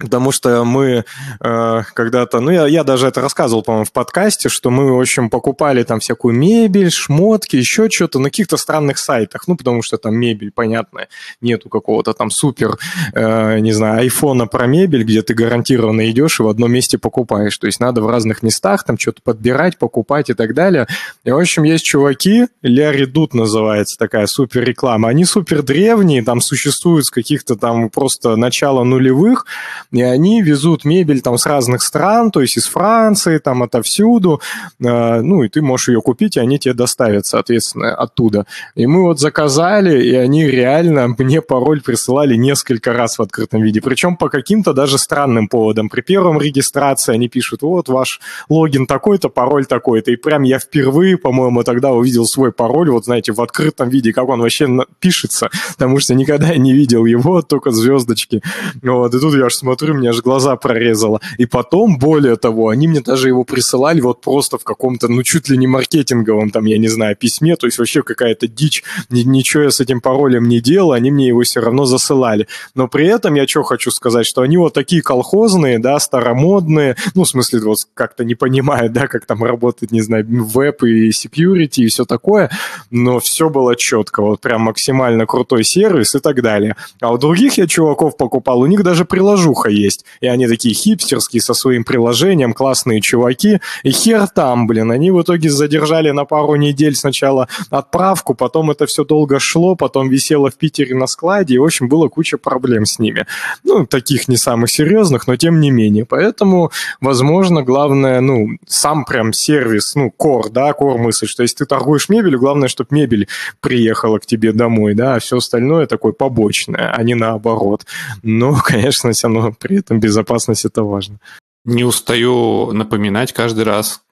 Потому что мы э, когда-то, ну я, я даже это рассказывал, по-моему, в подкасте, что мы, в общем, покупали там всякую мебель, шмотки, еще что-то на каких-то странных сайтах. Ну, потому что там мебель, понятно, нету какого-то там супер, э, не знаю, айфона про мебель, где ты гарантированно идешь и в одном месте покупаешь. То есть надо в разных местах там что-то подбирать, покупать и так далее. И, в общем, есть чуваки, Ляри Дут называется такая супер реклама. Они супер древние, там существуют с каких-то там просто начала нулевых, и они везут мебель там с разных стран, то есть из Франции, там отовсюду, э, ну, и ты можешь ее купить, и они тебе доставят, соответственно, оттуда. И мы вот заказали, и они реально мне пароль присылали несколько раз в открытом виде, причем по каким-то даже странным поводам. При первом регистрации они пишут, вот ваш логин такой-то, пароль такой-то, и прям я впервые, по-моему, тогда увидел свой пароль, вот знаете, в открытом виде, как он вообще пишется, потому что никогда не видел его, только звездочки. Вот, и тут я аж смотрю, смотрю, мне аж глаза прорезало. И потом, более того, они мне даже его присылали вот просто в каком-то, ну, чуть ли не маркетинговом, там, я не знаю, письме, то есть вообще какая-то дичь. Ничего я с этим паролем не делал, они мне его все равно засылали. Но при этом я что хочу сказать, что они вот такие колхозные, да, старомодные, ну, в смысле, вот как-то не понимают, да, как там работает, не знаю, веб и security и все такое, но все было четко, вот прям максимально крутой сервис и так далее. А у других я чуваков покупал, у них даже приложуха есть. И они такие хипстерские со своим приложением, классные чуваки. И хер там, блин, они в итоге задержали на пару недель сначала отправку, потом это все долго шло, потом висело в Питере на складе, и, в общем, было куча проблем с ними. Ну, таких не самых серьезных, но тем не менее. Поэтому, возможно, главное, ну, сам прям сервис, ну, кор, да, кор мысль, что если ты торгуешь мебелью, главное, чтобы мебель приехала к тебе домой, да, а все остальное такое побочное, а не наоборот. Но, конечно, все равно при этом безопасность это важно. Не устаю напоминать каждый раз,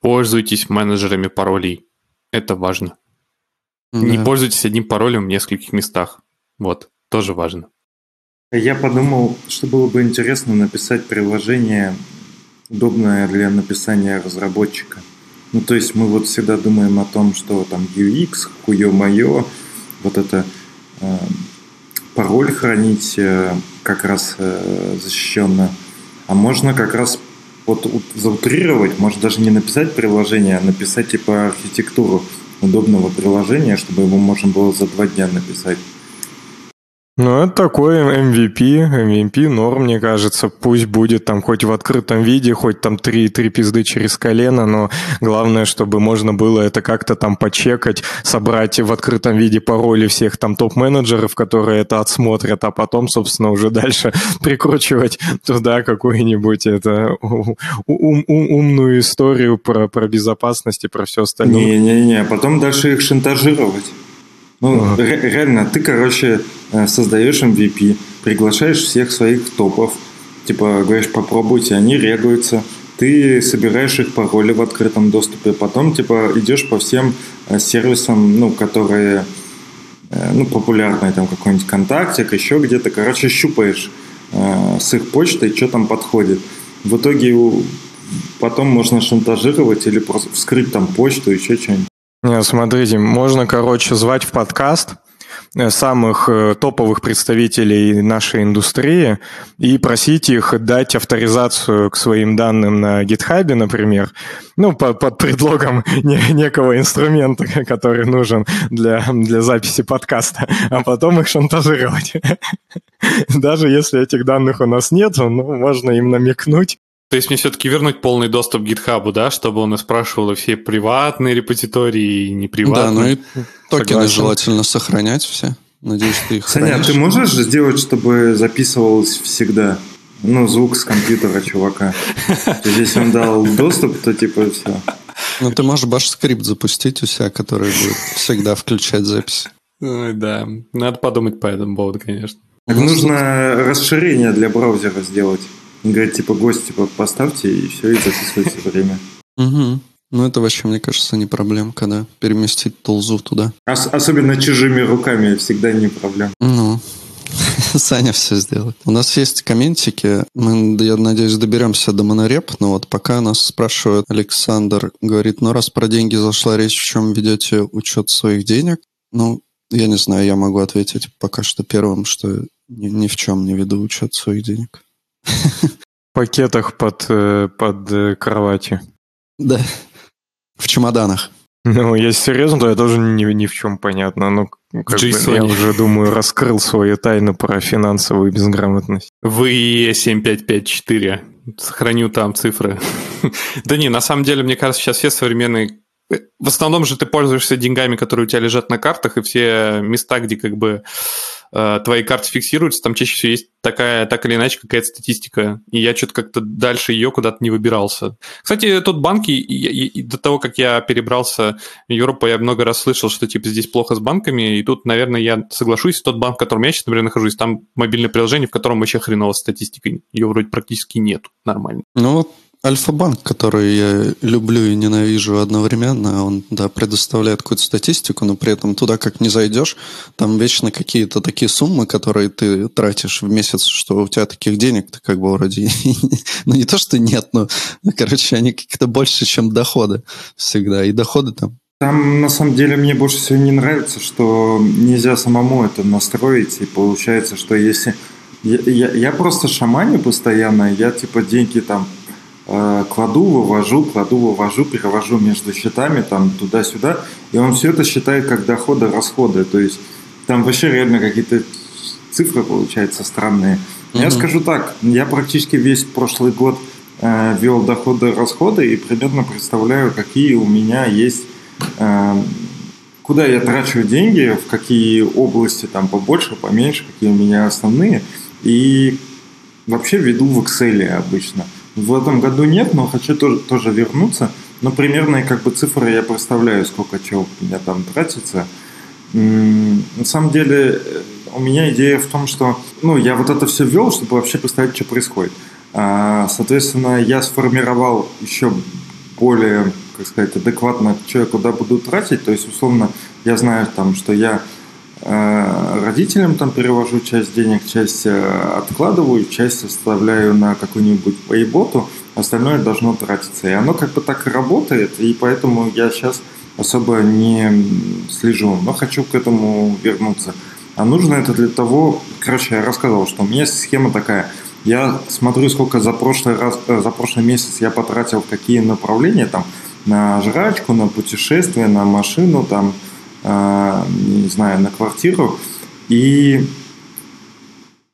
пользуйтесь менеджерами паролей. Это важно. Да. Не пользуйтесь одним паролем в нескольких местах. Вот, тоже важно. Я подумал, что было бы интересно написать приложение, удобное для написания разработчика. Ну, то есть мы вот всегда думаем о том, что там UX, хуё-моё, вот это э, пароль хранить э, как раз э, защищенно. А можно как раз вот заутрировать, может даже не написать приложение, а написать типа архитектуру удобного приложения, чтобы его можно было за два дня написать. Ну, это такой MVP, MVP норм, мне кажется. Пусть будет там хоть в открытом виде, хоть там три, три пизды через колено, но главное, чтобы можно было это как-то там почекать, собрать в открытом виде пароли всех там топ-менеджеров, которые это отсмотрят, а потом, собственно, уже дальше прикручивать туда какую-нибудь это ум, ум, умную историю про, про безопасность и про все остальное. Не-не-не, потом дальше их шантажировать. Ну, ага. реально, ты, короче, э, создаешь MVP, приглашаешь всех своих топов, типа говоришь, попробуйте, они регаются, ты собираешь их пароли в открытом доступе, потом, типа, идешь по всем э, сервисам, ну, которые, э, ну, популярные, там, какой-нибудь контактик, еще где-то, короче, щупаешь э, с их почтой, что там подходит. В итоге потом можно шантажировать или просто вскрыть там почту, еще что-нибудь. Не, смотрите, можно, короче, звать в подкаст э, самых э, топовых представителей нашей индустрии и просить их дать авторизацию к своим данным на GitHub, например, ну, под, под предлогом не, некого инструмента, который нужен для, для записи подкаста, а потом их шантажировать. Даже если этих данных у нас нет, ну, можно им намекнуть, то есть мне все-таки вернуть полный доступ к GitHub, да, чтобы он спрашивал все приватные репозитории и неприватные. Да, ну и токены Согласен. желательно сохранять все. Надеюсь, ты их Саня, хранишь. ты можешь сделать, чтобы записывалось всегда? Ну, звук с компьютера чувака. Если он дал доступ, то типа все. Ну, ты можешь баш-скрипт запустить у себя, который будет всегда включать запись. Ой, да, надо подумать по этому поводу, конечно. Так нужно расширение для браузера сделать. Говорит, типа, гость, типа, поставьте, и все, и записывайте время. Угу. Ну, это вообще, мне кажется, не проблемка, да. Переместить тулзу туда. Ос- особенно чужими руками всегда не проблема. Ну, Саня все сделает. У нас есть комментики. Мы, я надеюсь, доберемся до монореп. Но вот пока нас спрашивает Александр, говорит, ну раз про деньги зашла речь, в чем ведете учет своих денег? Ну, я не знаю, я могу ответить пока что первым, что ни, ни в чем не веду учет своих денег. В пакетах под, э, под э, кроватью. Да. В чемоданах. Ну, если серьезно, то я тоже ни, ни в чем понятно. Ну, как бы, я уже, думаю, раскрыл свою тайну про финансовую безграмотность. ВИЭ 7554. Сохраню там цифры. Да не, на самом деле, мне кажется, сейчас все современные... В основном же ты пользуешься деньгами, которые у тебя лежат на картах, и все места, где как бы э, твои карты фиксируются, там чаще всего есть такая, так или иначе, какая-то статистика. И я что-то как-то дальше ее куда-то не выбирался. Кстати, тот банки, и, и- и до того, как я перебрался в Европу, я много раз слышал, что типа здесь плохо с банками, и тут, наверное, я соглашусь, тот банк, в котором я сейчас, например, нахожусь, там мобильное приложение, в котором вообще хреново статистика, ее вроде практически нет нормально. Ну Альфа-банк, который я люблю и ненавижу одновременно, он, да, предоставляет какую-то статистику, но при этом туда как не зайдешь, там вечно какие-то такие суммы, которые ты тратишь в месяц, что у тебя таких денег-то как бы вроде, ну не то, что нет, но, короче, они как-то больше, чем доходы всегда, и доходы там Там, на самом деле, мне больше всего не нравится, что нельзя самому это настроить, и получается, что если... Я, я, я просто шаманю постоянно, я типа деньги там кладу, вывожу, кладу, вывожу, перевожу между счетами там туда-сюда, и он все это считает как доходы, расходы, то есть там вообще реально какие-то цифры получаются странные. Я Мгм. скажу так, я практически весь прошлый год э, вел доходы, расходы и примерно представляю, какие у меня есть э, куда я трачу деньги, в какие области там побольше, поменьше, какие у меня основные. И вообще веду в Excel обычно. В этом году нет, но хочу тоже, тоже вернуться. Но примерные как бы цифры я представляю, сколько чего у меня там тратится. На самом деле э, у меня идея в том, что ну, я вот это все вел, чтобы вообще представить, что происходит. А, Соответственно, я сформировал еще более, как сказать, адекватно, что я куда буду тратить. То есть, условно, я знаю там, что я родителям там перевожу часть денег, часть э, откладываю, часть оставляю на какую-нибудь пейботу, остальное должно тратиться. И оно как бы так работает, и поэтому я сейчас особо не слежу, но хочу к этому вернуться. А нужно это для того, короче, я рассказывал, что у меня схема такая. Я смотрю, сколько за прошлый раз, э, за прошлый месяц я потратил какие направления там на жрачку, на путешествие, на машину, там, не знаю, на квартиру. И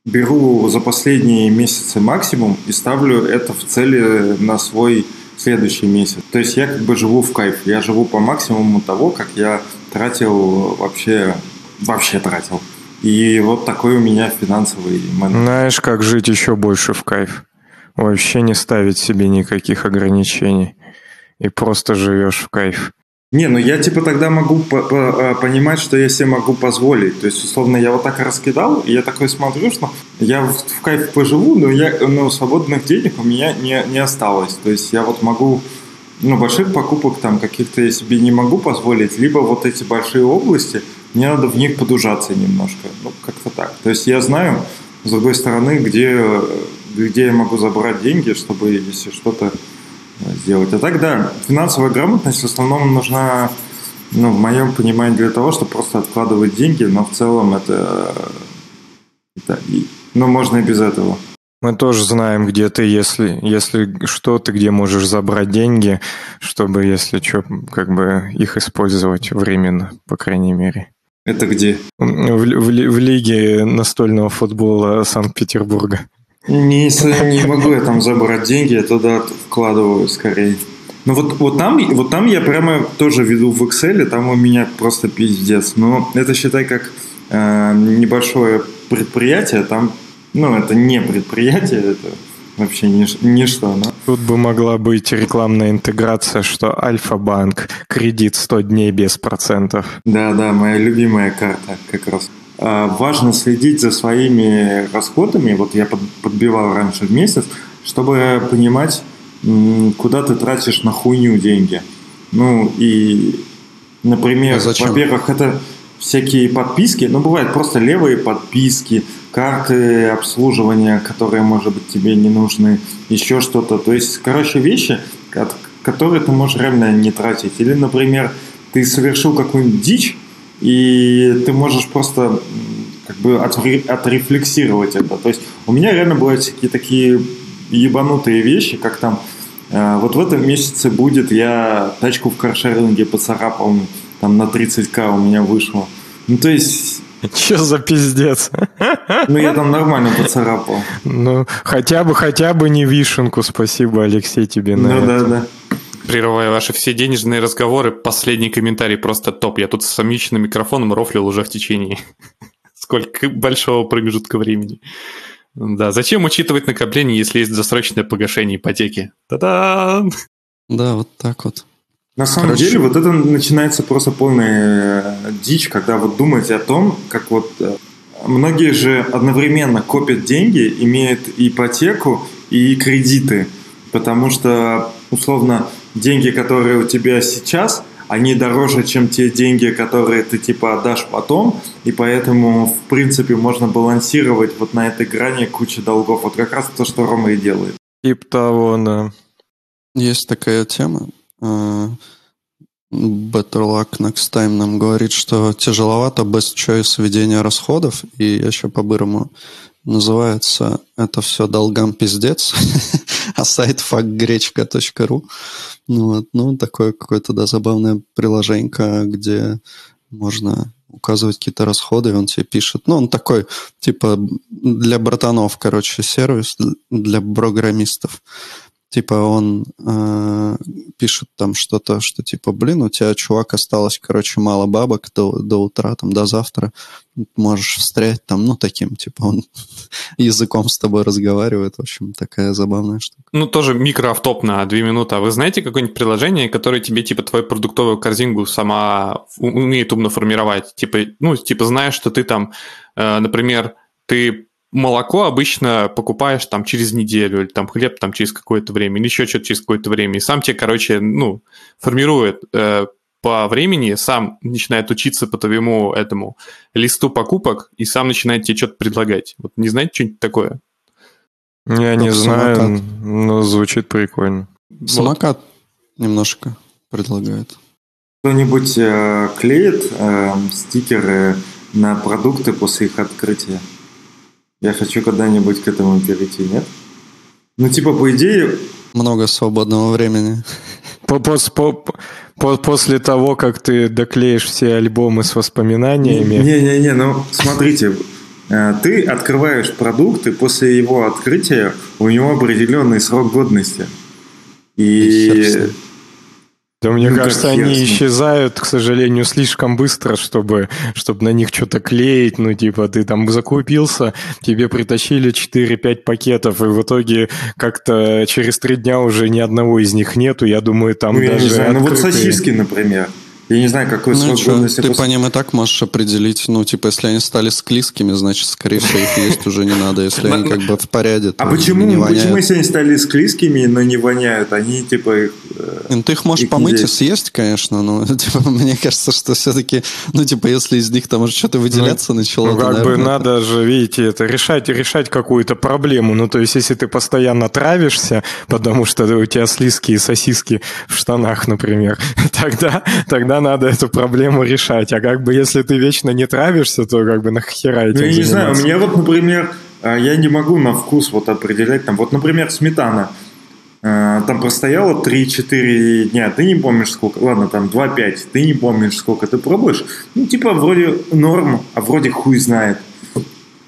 беру за последние месяцы максимум и ставлю это в цели на свой следующий месяц. То есть я как бы живу в кайф. Я живу по максимуму того, как я тратил вообще, вообще тратил. И вот такой у меня финансовый менеджмент. Знаешь, как жить еще больше в кайф? Вообще не ставить себе никаких ограничений. И просто живешь в кайф. Не, ну я типа тогда могу а, понимать, что я себе могу позволить. То есть, условно, я вот так раскидал, и я такой смотрю, что я в, в кайф поживу, но я, ну, свободных денег у меня не, не осталось. То есть я вот могу, ну, больших покупок там каких-то я себе не могу позволить, либо вот эти большие области, мне надо в них подужаться немножко. Ну, как-то так. То есть я знаю, с другой стороны, где, где я могу забрать деньги, чтобы, если что-то сделать. А так, да, финансовая грамотность в основном нужна, ну, в моем понимании, для того, чтобы просто откладывать деньги, но в целом это, это ну, можно и без этого. Мы тоже знаем, где ты, если, если что, ты где можешь забрать деньги, чтобы, если что, как бы их использовать временно, по крайней мере. Это где? В, в в лиге настольного футбола Санкт-Петербурга. Не, не могу я там забрать деньги, я туда вкладываю скорее. Ну вот, вот, там, вот там я прямо тоже веду в Excel, там у меня просто пиздец. Но это считай как э, небольшое предприятие, там, ну, это не предприятие, это вообще нич- ничто. Но... Тут бы могла быть рекламная интеграция, что Альфа-банк, кредит 100 дней без процентов. Да, да, моя любимая карта как раз. А, важно следить за своими расходами. Вот я под, подбивал раньше в месяц, чтобы понимать, куда ты тратишь на хуйню деньги. Ну и, например, А во-первых, это всякие подписки, ну бывают просто левые подписки, карты обслуживания, которые, может быть, тебе не нужны, еще что-то. То есть, короче, вещи, от- которые ты можешь реально не тратить. Или, например, ты совершил какую-нибудь дичь, и ты можешь просто как бы отре- отрефлексировать это. То есть у меня реально бывают всякие такие ебанутые вещи, как там э, вот в этом месяце будет я тачку в каршеринге поцарапал, там на 30к у меня вышло. Ну, то есть, Че за пиздец? ну, я там нормально поцарапал. Ну, хотя бы, хотя бы не вишенку, спасибо, Алексей, тебе на Ну, да, это. да. Прерывая ваши все денежные разговоры, последний комментарий просто топ. Я тут с самичным микрофоном рофлил уже в течение сколько большого промежутка времени. Да, зачем учитывать накопление, если есть досрочное погашение ипотеки? Та-да! Да, вот так вот. На самом Короче- деле, вот это начинается просто полная э, дичь, когда вот думаете о том, как вот э, многие же одновременно копят деньги, имеют ипотеку и кредиты, потому что, условно, деньги, которые у тебя сейчас, они дороже, чем те деньги, которые ты типа отдашь потом, и поэтому, в принципе, можно балансировать вот на этой грани кучи долгов. Вот как раз то, что Рома и делает. Тип того, да. Есть такая тема. э, Better Luck Next Time нам говорит, что тяжеловато без choice ведения расходов, и еще по-бырому называется это все долгам пиздец, а сайт fuckgrечка.ru. Ну, вот, ну, такое какое-то, да, забавное приложенье, где можно указывать какие-то расходы, и он тебе пишет. Ну, он такой, типа, для братанов, короче, сервис для программистов. Типа он э, пишет там что-то, что типа, блин, у тебя, чувак, осталось, короче, мало бабок до, до утра, там, до завтра. Можешь встрять там, ну, таким, типа, он языком с тобой разговаривает. В общем, такая забавная штука. Ну, тоже микроавтоп на 2 минуты. А вы знаете какое-нибудь приложение, которое тебе, типа, твою продуктовую корзинку сама умеет умно формировать? Типа, ну, типа, знаешь, что ты там, э, например, ты молоко обычно покупаешь там через неделю, или там хлеб там через какое-то время, или еще что-то через какое-то время. И сам тебе, короче, ну, формирует э, по времени, сам начинает учиться по твоему этому листу покупок, и сам начинает тебе что-то предлагать. Вот не знаете что-нибудь такое? Я не Как знаю, самокат. но звучит прикольно. Вот. Самокат немножко предлагает. Кто-нибудь э, клеит э, стикеры на продукты после их открытия? Я хочу когда-нибудь к этому перейти, нет? Ну, типа, по идее, Много свободного времени. По- пос- по- по- После того, как ты доклеишь все альбомы с воспоминаниями, Не-не-не, ну смотрите, э, ты открываешь продукт, и после его открытия у него определенный срок годности. И И. да мне Ну, кажется, они ним. исчезают, к сожалению, слишком быстро, чтобы, чтобы на них что-то клеить. Ну, типа, ты там закупился, тебе притащили 4-5 пакетов, и в итоге как-то через три дня уже ни одного из них нету. Я думаю, там ну, я даже не знаю, ну вот открытые- сосиски, например. Я не знаю, какой Ну срок чё, годности. ты после- по ним и так можешь определить, ну, типа, если они стали склизкими, значит, скорее всего, их есть уже не надо. Если они как бы в порядке, А почему, почему если они стали склизкими, но не воняют? Они типа их... э, Ну, ты их можешь помыть и есть. съесть, конечно, но типа, мне кажется, что все-таки, ну, типа, если из них там уже что-то выделяться начало, Ну, как бы надо же, видите, это решать, решать какую-то проблему. Ну, то есть, если ты постоянно травишься, потому что у тебя слизкие сосиски в штанах, например, тогда, тогда надо эту проблему решать. А как бы, если ты вечно не травишься, то как бы нахера этим Ну, я не знаю, у меня вот, например, а, я не могу на вкус вот определять, там, вот, например, сметана. А, Там простояла 3-4 дня, ты не помнишь сколько, ладно, там 2-5, ты не помнишь сколько ты пробуешь, ну, типа, вроде норм, а вроде хуй знает.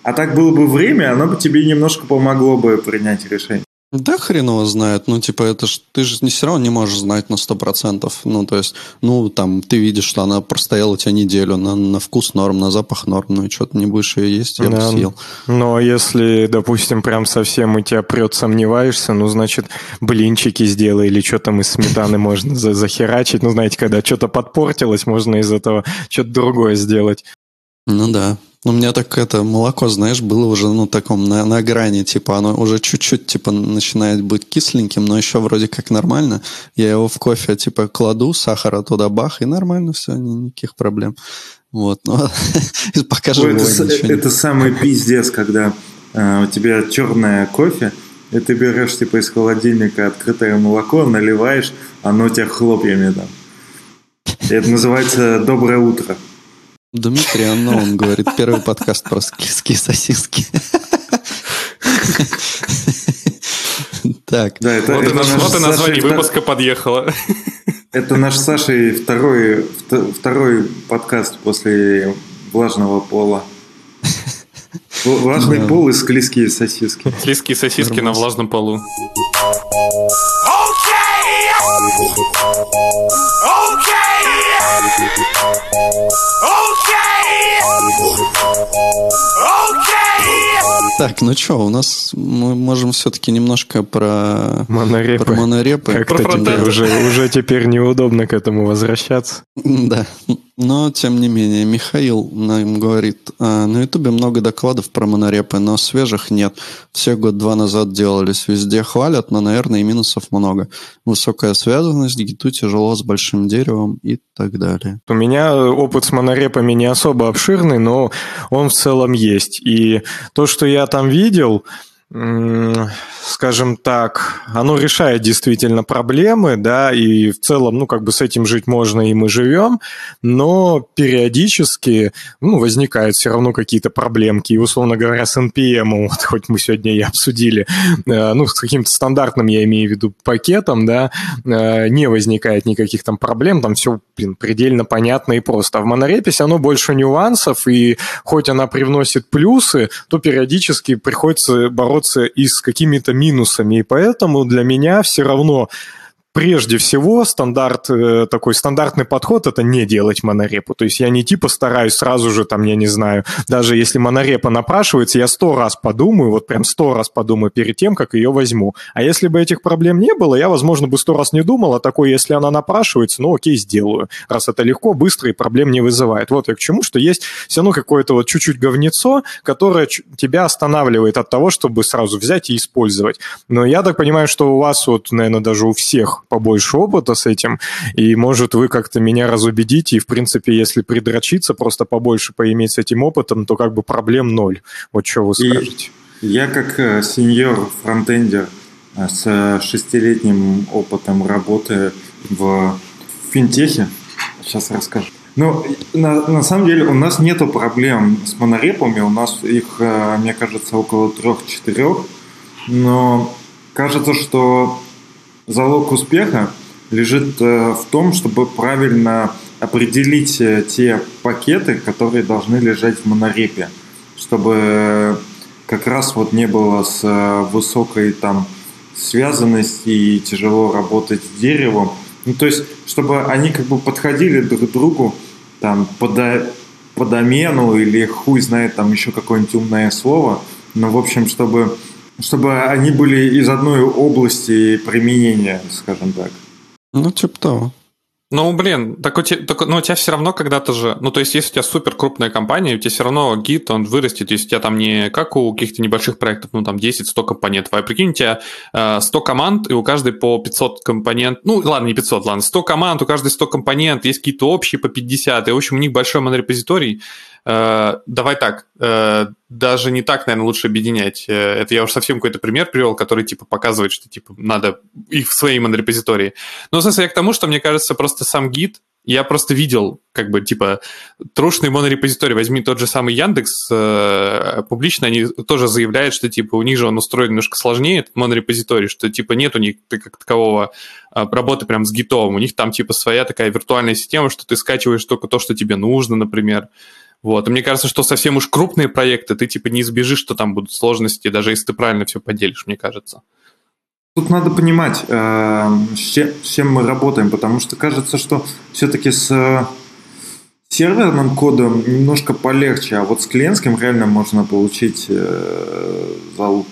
А так было бы время, оно бы тебе немножко помогло бы принять решение. Да хрен его знает. Ну, типа, это ж, ты же не все равно не можешь знать на сто процентов. Ну, то есть, ну, там, ты видишь, что она простояла у тебя неделю, на, на вкус норм, на запах норм, ну, и что ты не будешь ее есть, я да. бы съел. Но если, допустим, прям совсем у тебя прет, сомневаешься, ну, значит, блинчики сделай или что там из сметаны можно захерачить. Ну, знаете, когда что-то подпортилось, можно из этого что-то другое сделать. Ну да. У меня так это молоко, знаешь, было уже ну таком на, на грани, типа оно уже чуть-чуть типа начинает быть кисленьким, но еще вроде как нормально. Я его в кофе типа кладу, сахара туда бах, и нормально все, никаких проблем. Вот, но пока же это, это самый пиздец, когда э, у тебя черное кофе, и ты берешь типа из холодильника открытое молоко, наливаешь, оно у тебя хлопьями там. Это называется «Доброе утро». Дмитрий он говорит, первый подкаст про склизкие сосиски. Так. Да, это, вот, это, наш, вот и название выпуска подъехало. Это наш с Сашей второй, второй подкаст после влажного пола. Влажный пол и склизкие сосиски. Склизкие сосиски на влажном полу. Okay! Okay! Так, ну что, у нас мы можем все-таки немножко про монорепы. Про монорепы. Как-то теперь уже, уже теперь неудобно к этому возвращаться. Да. Но, тем не менее, Михаил нам говорит, «А, на Ютубе много докладов про монорепы, но свежих нет. Все год-два назад делались, везде хвалят, но, наверное, и минусов много. Высокая связанность, гиту тяжело с большим деревом и так далее. У меня опыт с монорепами не особо обширный, но он в целом есть. И то, что я там видел, скажем так, оно решает действительно проблемы, да, и в целом, ну, как бы с этим жить можно, и мы живем, но периодически, ну, возникают все равно какие-то проблемки, и, условно говоря, с NPM, вот хоть мы сегодня и обсудили, э, ну, с каким-то стандартным, я имею в виду, пакетом, да, э, не возникает никаких там проблем, там все, блин, предельно понятно и просто. А в монореписе оно больше нюансов, и хоть она привносит плюсы, то периодически приходится бороться и с какими-то минусами, и поэтому для меня все равно прежде всего стандарт, э, такой стандартный подход это не делать монорепу. То есть я не типа стараюсь сразу же, там, я не знаю, даже если монорепа напрашивается, я сто раз подумаю, вот прям сто раз подумаю перед тем, как ее возьму. А если бы этих проблем не было, я, возможно, бы сто раз не думал, а такой, если она напрашивается, ну окей, сделаю. Раз это легко, быстро и проблем не вызывает. Вот я к чему, что есть все равно какое-то вот чуть-чуть говнецо, которое тебя останавливает от того, чтобы сразу взять и использовать. Но я так понимаю, что у вас вот, наверное, даже у всех побольше опыта с этим, и, может, вы как-то меня разубедите, и, в принципе, если придрочиться, просто побольше поиметь с этим опытом, то как бы проблем ноль. Вот что вы скажете? И я как э, сеньор фронтендер э, с шестилетним опытом работы в финтехе, сейчас расскажу. Ну, на, на самом деле у нас нету проблем с монорепами, у нас их, э, мне кажется, около трех-четырех, но кажется, что залог успеха лежит э, в том, чтобы правильно определить э, те пакеты, которые должны лежать в монорепе, чтобы как раз вот не было с э, высокой там связанности и тяжело работать с деревом. Ну, то есть, чтобы они как бы подходили друг к другу там по, по домену или хуй знает там еще какое-нибудь умное слово. Но, в общем, чтобы чтобы они были из одной области применения, скажем так. Ну, типа того. Ну, блин, так у тебя, так, ну, у тебя все равно когда-то же, ну, то есть, если у тебя супер крупная компания, у тебя все равно гид, он вырастет, если у тебя там не как у каких-то небольших проектов, ну, там 10-100 компонентов, а прикинь, у тебя э, 100 команд, и у каждой по 500 компонент, ну, ладно, не 500, ладно, 100 команд, у каждой 100 компонент, есть какие-то общие по 50, и, в общем, у них большой монорепозиторий, Э, давай так, э, даже не так, наверное, лучше объединять. Э, это я уже совсем какой-то пример привел, который, типа, показывает, что, типа, надо их в своей монорепозитории. Но, в смысле, я к тому, что, мне кажется, просто сам гид, я просто видел, как бы, типа, трушный монорепозиторий. Возьми тот же самый Яндекс, э, публично они тоже заявляют, что, типа, у них же он устроен немножко сложнее, этот монорепозиторий, что, типа, нет у них как такового э, работы прям с гитом. У них там, типа, своя такая виртуальная система, что ты скачиваешь только то, что тебе нужно, например. Вот. И мне кажется, что совсем уж крупные проекты, ты типа не избежишь, что там будут сложности, даже если ты правильно все поделишь, мне кажется. Тут надо понимать, э, с чем мы работаем, потому что кажется, что все-таки с серверным кодом немножко полегче, а вот с клиентским реально можно получить э, залупу.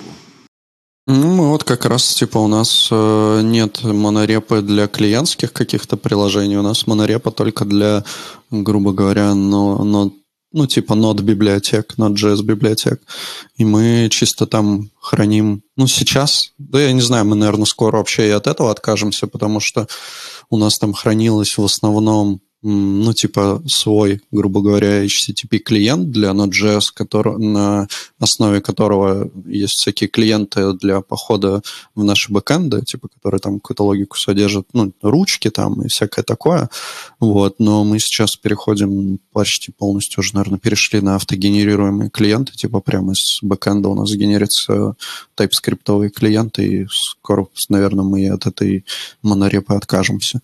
Ну, вот как раз, типа, у нас э, нет монорепы для клиентских каких-то приложений, у нас монорепа только для, грубо говоря, но, но ну, типа нод библиотек, Node.js библиотек. И мы чисто там храним, ну, сейчас, да я не знаю, мы, наверное, скоро вообще и от этого откажемся, потому что у нас там хранилось в основном ну, типа свой, грубо говоря, HTTP клиент для Node.js, который, на основе которого есть всякие клиенты для похода в наши бэкэнды, типа, которые там какую-то логику содержат, ну, ручки там и всякое такое. Вот, но мы сейчас переходим почти полностью уже, наверное, перешли на автогенерируемые клиенты, типа прямо из бэкэнда у нас генерится TypeScript клиенты, и скоро, наверное, мы от этой монорепы откажемся.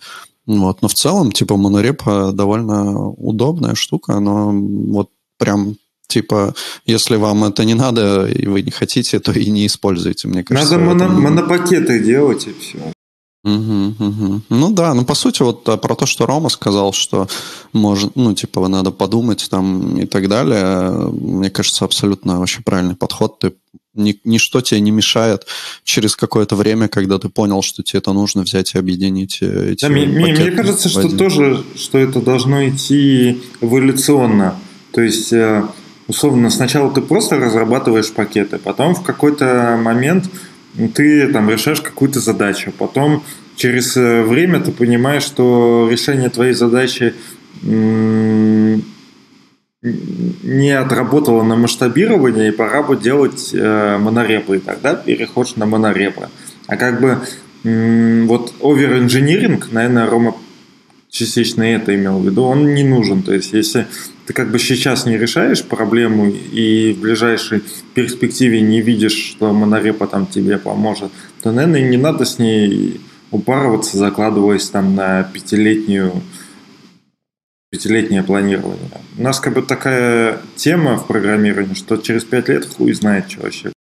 Вот. Но в целом, типа, монорепа довольно удобная штука, но вот прям Типа, если вам это не надо, и вы не хотите, то и не используйте, мне кажется. Надо моно, монопакеты делать, и все. Угу, угу. Ну да, ну по сути вот а, про то, что Рома сказал, что может, ну типа надо подумать там и так далее, мне кажется абсолютно вообще правильный подход. Ты ни, ничто тебе не мешает через какое-то время, когда ты понял, что тебе это нужно взять и объединить э, эти да, мне, мне кажется, что один. тоже, что это должно идти эволюционно. То есть, э, условно, сначала ты просто разрабатываешь пакеты, потом в какой-то момент ты там решаешь какую-то задачу, потом через э, время ты понимаешь, что решение твоей задачи не отработала на масштабирование, и пора бы делать э, монорепы, и тогда переходишь на монорепы. А как бы м- вот овер-инжиниринг, наверное, Рома частично это имел в виду, он не нужен. То есть, если ты как бы сейчас не решаешь проблему и в ближайшей перспективе не видишь, что монорепа там тебе поможет, то, наверное, не надо с ней упарываться, закладываясь там на пятилетнюю пятилетнее планирование. У нас как бы такая тема в программировании, что через пять лет хуй знает, что вообще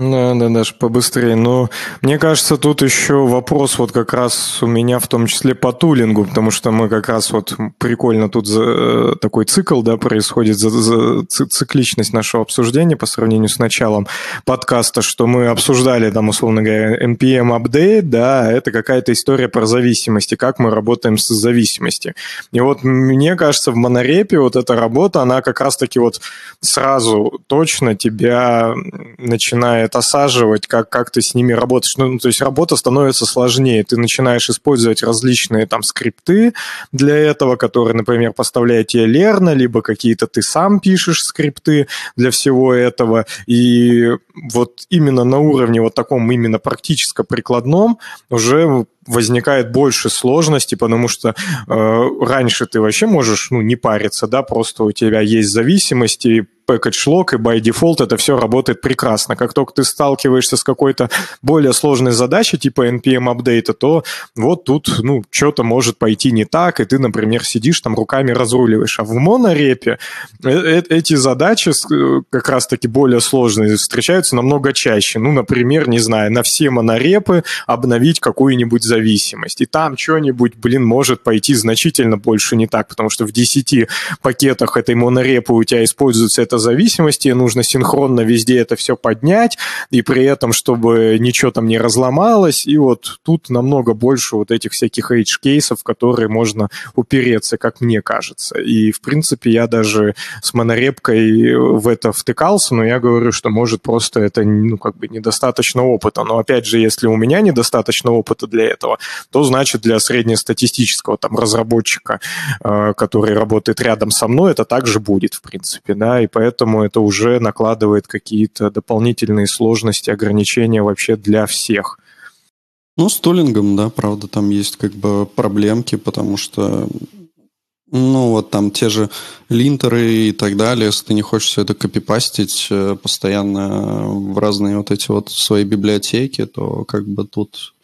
да, да, даже побыстрее. Но мне кажется, тут еще вопрос вот как раз у меня в том числе по тулингу, потому что мы как раз вот прикольно тут за, э, такой цикл, да, происходит, за, за цикличность нашего обсуждения по сравнению с началом подкаста, что мы обсуждали там, условно говоря, NPM update, да, это какая-то история про зависимости, как мы работаем с зависимостью. И вот мне кажется, в монорепе вот эта работа, она как раз-таки вот сразу точно тебя начинает начинает осаживать, как, как ты с ними работаешь. Ну, то есть работа становится сложнее. Ты начинаешь использовать различные там скрипты для этого, которые, например, поставляют тебе Лерна, либо какие-то ты сам пишешь скрипты для всего этого. И вот именно на уровне вот таком именно практическо-прикладном уже возникает больше сложностей, потому что э, раньше ты вообще можешь ну, не париться, да, просто у тебя есть зависимости, package lock, и by default это все работает прекрасно. Как только ты сталкиваешься с какой-то более сложной задачей, типа NPM апдейта, то вот тут, ну, что-то может пойти не так, и ты, например, сидишь там руками разруливаешь. А в монорепе э, э, эти задачи э, как раз-таки более сложные встречаются намного чаще. Ну, например, не знаю, на все монорепы обновить какую-нибудь зависимость. И там что-нибудь, блин, может пойти значительно больше не так, потому что в 10 пакетах этой монорепы у тебя используется эта зависимости, нужно синхронно везде это все поднять, и при этом, чтобы ничего там не разломалось, и вот тут намного больше вот этих всяких edge-кейсов, которые можно упереться, как мне кажется. И, в принципе, я даже с монорепкой в это втыкался, но я говорю, что, может, просто это, ну, как бы недостаточно опыта. Но, опять же, если у меня недостаточно опыта для этого, то, значит, для среднестатистического там разработчика, э, который работает рядом со мной, это также будет, в принципе, да, и поэтому поэтому это уже накладывает какие-то дополнительные сложности, ограничения вообще для всех. Ну, с тулингом, да, правда, там есть как бы проблемки, потому что ну, вот там те же линтеры и так далее, если ты не хочешь все это копипастить э, постоянно в разные вот эти вот свои библиотеки, то как бы тут...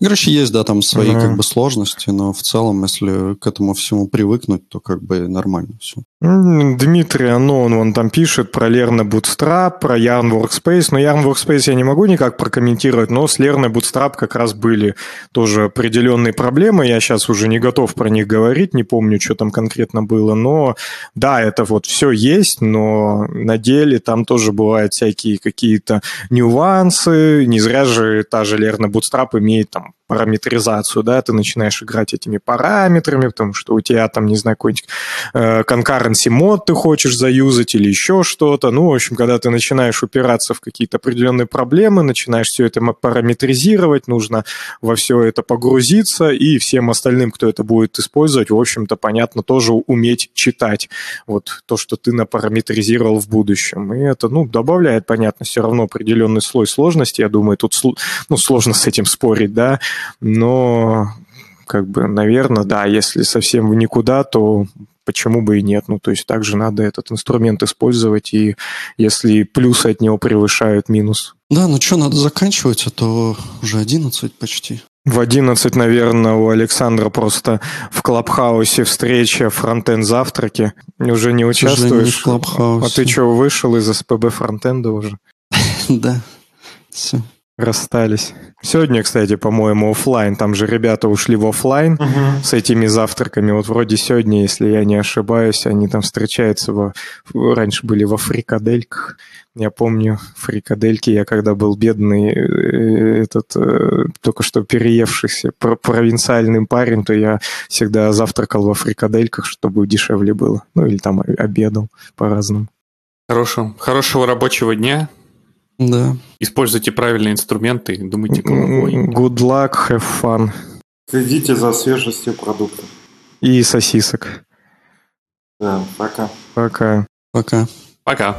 Короче, есть, да, там свои mm-hmm. как бы сложности, но в целом, если к этому всему привыкнуть, то как бы нормально все. Дмитрий Анон, он там пишет про Lerna Bootstrap, про Yarn Workspace. Но Yarn Workspace я не могу никак прокомментировать, но с Lerna Bootstrap как раз были тоже определенные проблемы. Я сейчас уже не готов про них говорить, не помню, что там конкретно было. Но да, это вот все есть, но на деле там тоже бывают всякие какие-то нюансы. Не зря же та же Lerna Bootstrap имеет там параметризацию, да, ты начинаешь играть этими параметрами, потому что у тебя там, не знаю, какой-нибудь э, concurrency мод ты хочешь заюзать или еще что-то. Ну, в общем, когда ты начинаешь упираться в какие-то определенные проблемы, начинаешь все это параметризировать, нужно во все это погрузиться, и всем остальным, кто это будет использовать, в общем-то, понятно, тоже уметь читать вот то, что ты напараметризировал в будущем. И это, ну, добавляет, понятно, все равно определенный слой сложности. Я думаю, тут ну, сложно с этим спорить, да, но как бы, наверное, да, если совсем в никуда, то почему бы и нет. Ну, то есть также надо этот инструмент использовать, и если плюсы от него превышают минус. Да, ну что, надо заканчивать, а то уже 11 почти. В 11, наверное, у Александра просто в Клабхаусе встреча фронтенд завтраки. Уже не участвуешь? Не в Клабхаусе. А ты что, вышел из СПБ фронтенда уже? Да, все расстались. Сегодня, кстати, по-моему, офлайн. Там же ребята ушли в офлайн uh-huh. с этими завтраками. Вот вроде сегодня, если я не ошибаюсь, они там встречаются во... раньше были во фрикадельках. Я помню фрикадельки, я когда был бедный, э, этот э, только что переевшийся провинциальный парень, то я всегда завтракал во фрикадельках, чтобы дешевле было. Ну или там обедал по-разному. Хорошего, хорошего рабочего дня. Да. Используйте правильные инструменты, думайте головой. Good luck, have fun. Следите за свежестью продукта. И сосисок. Да, пока. Пока. Пока. Пока.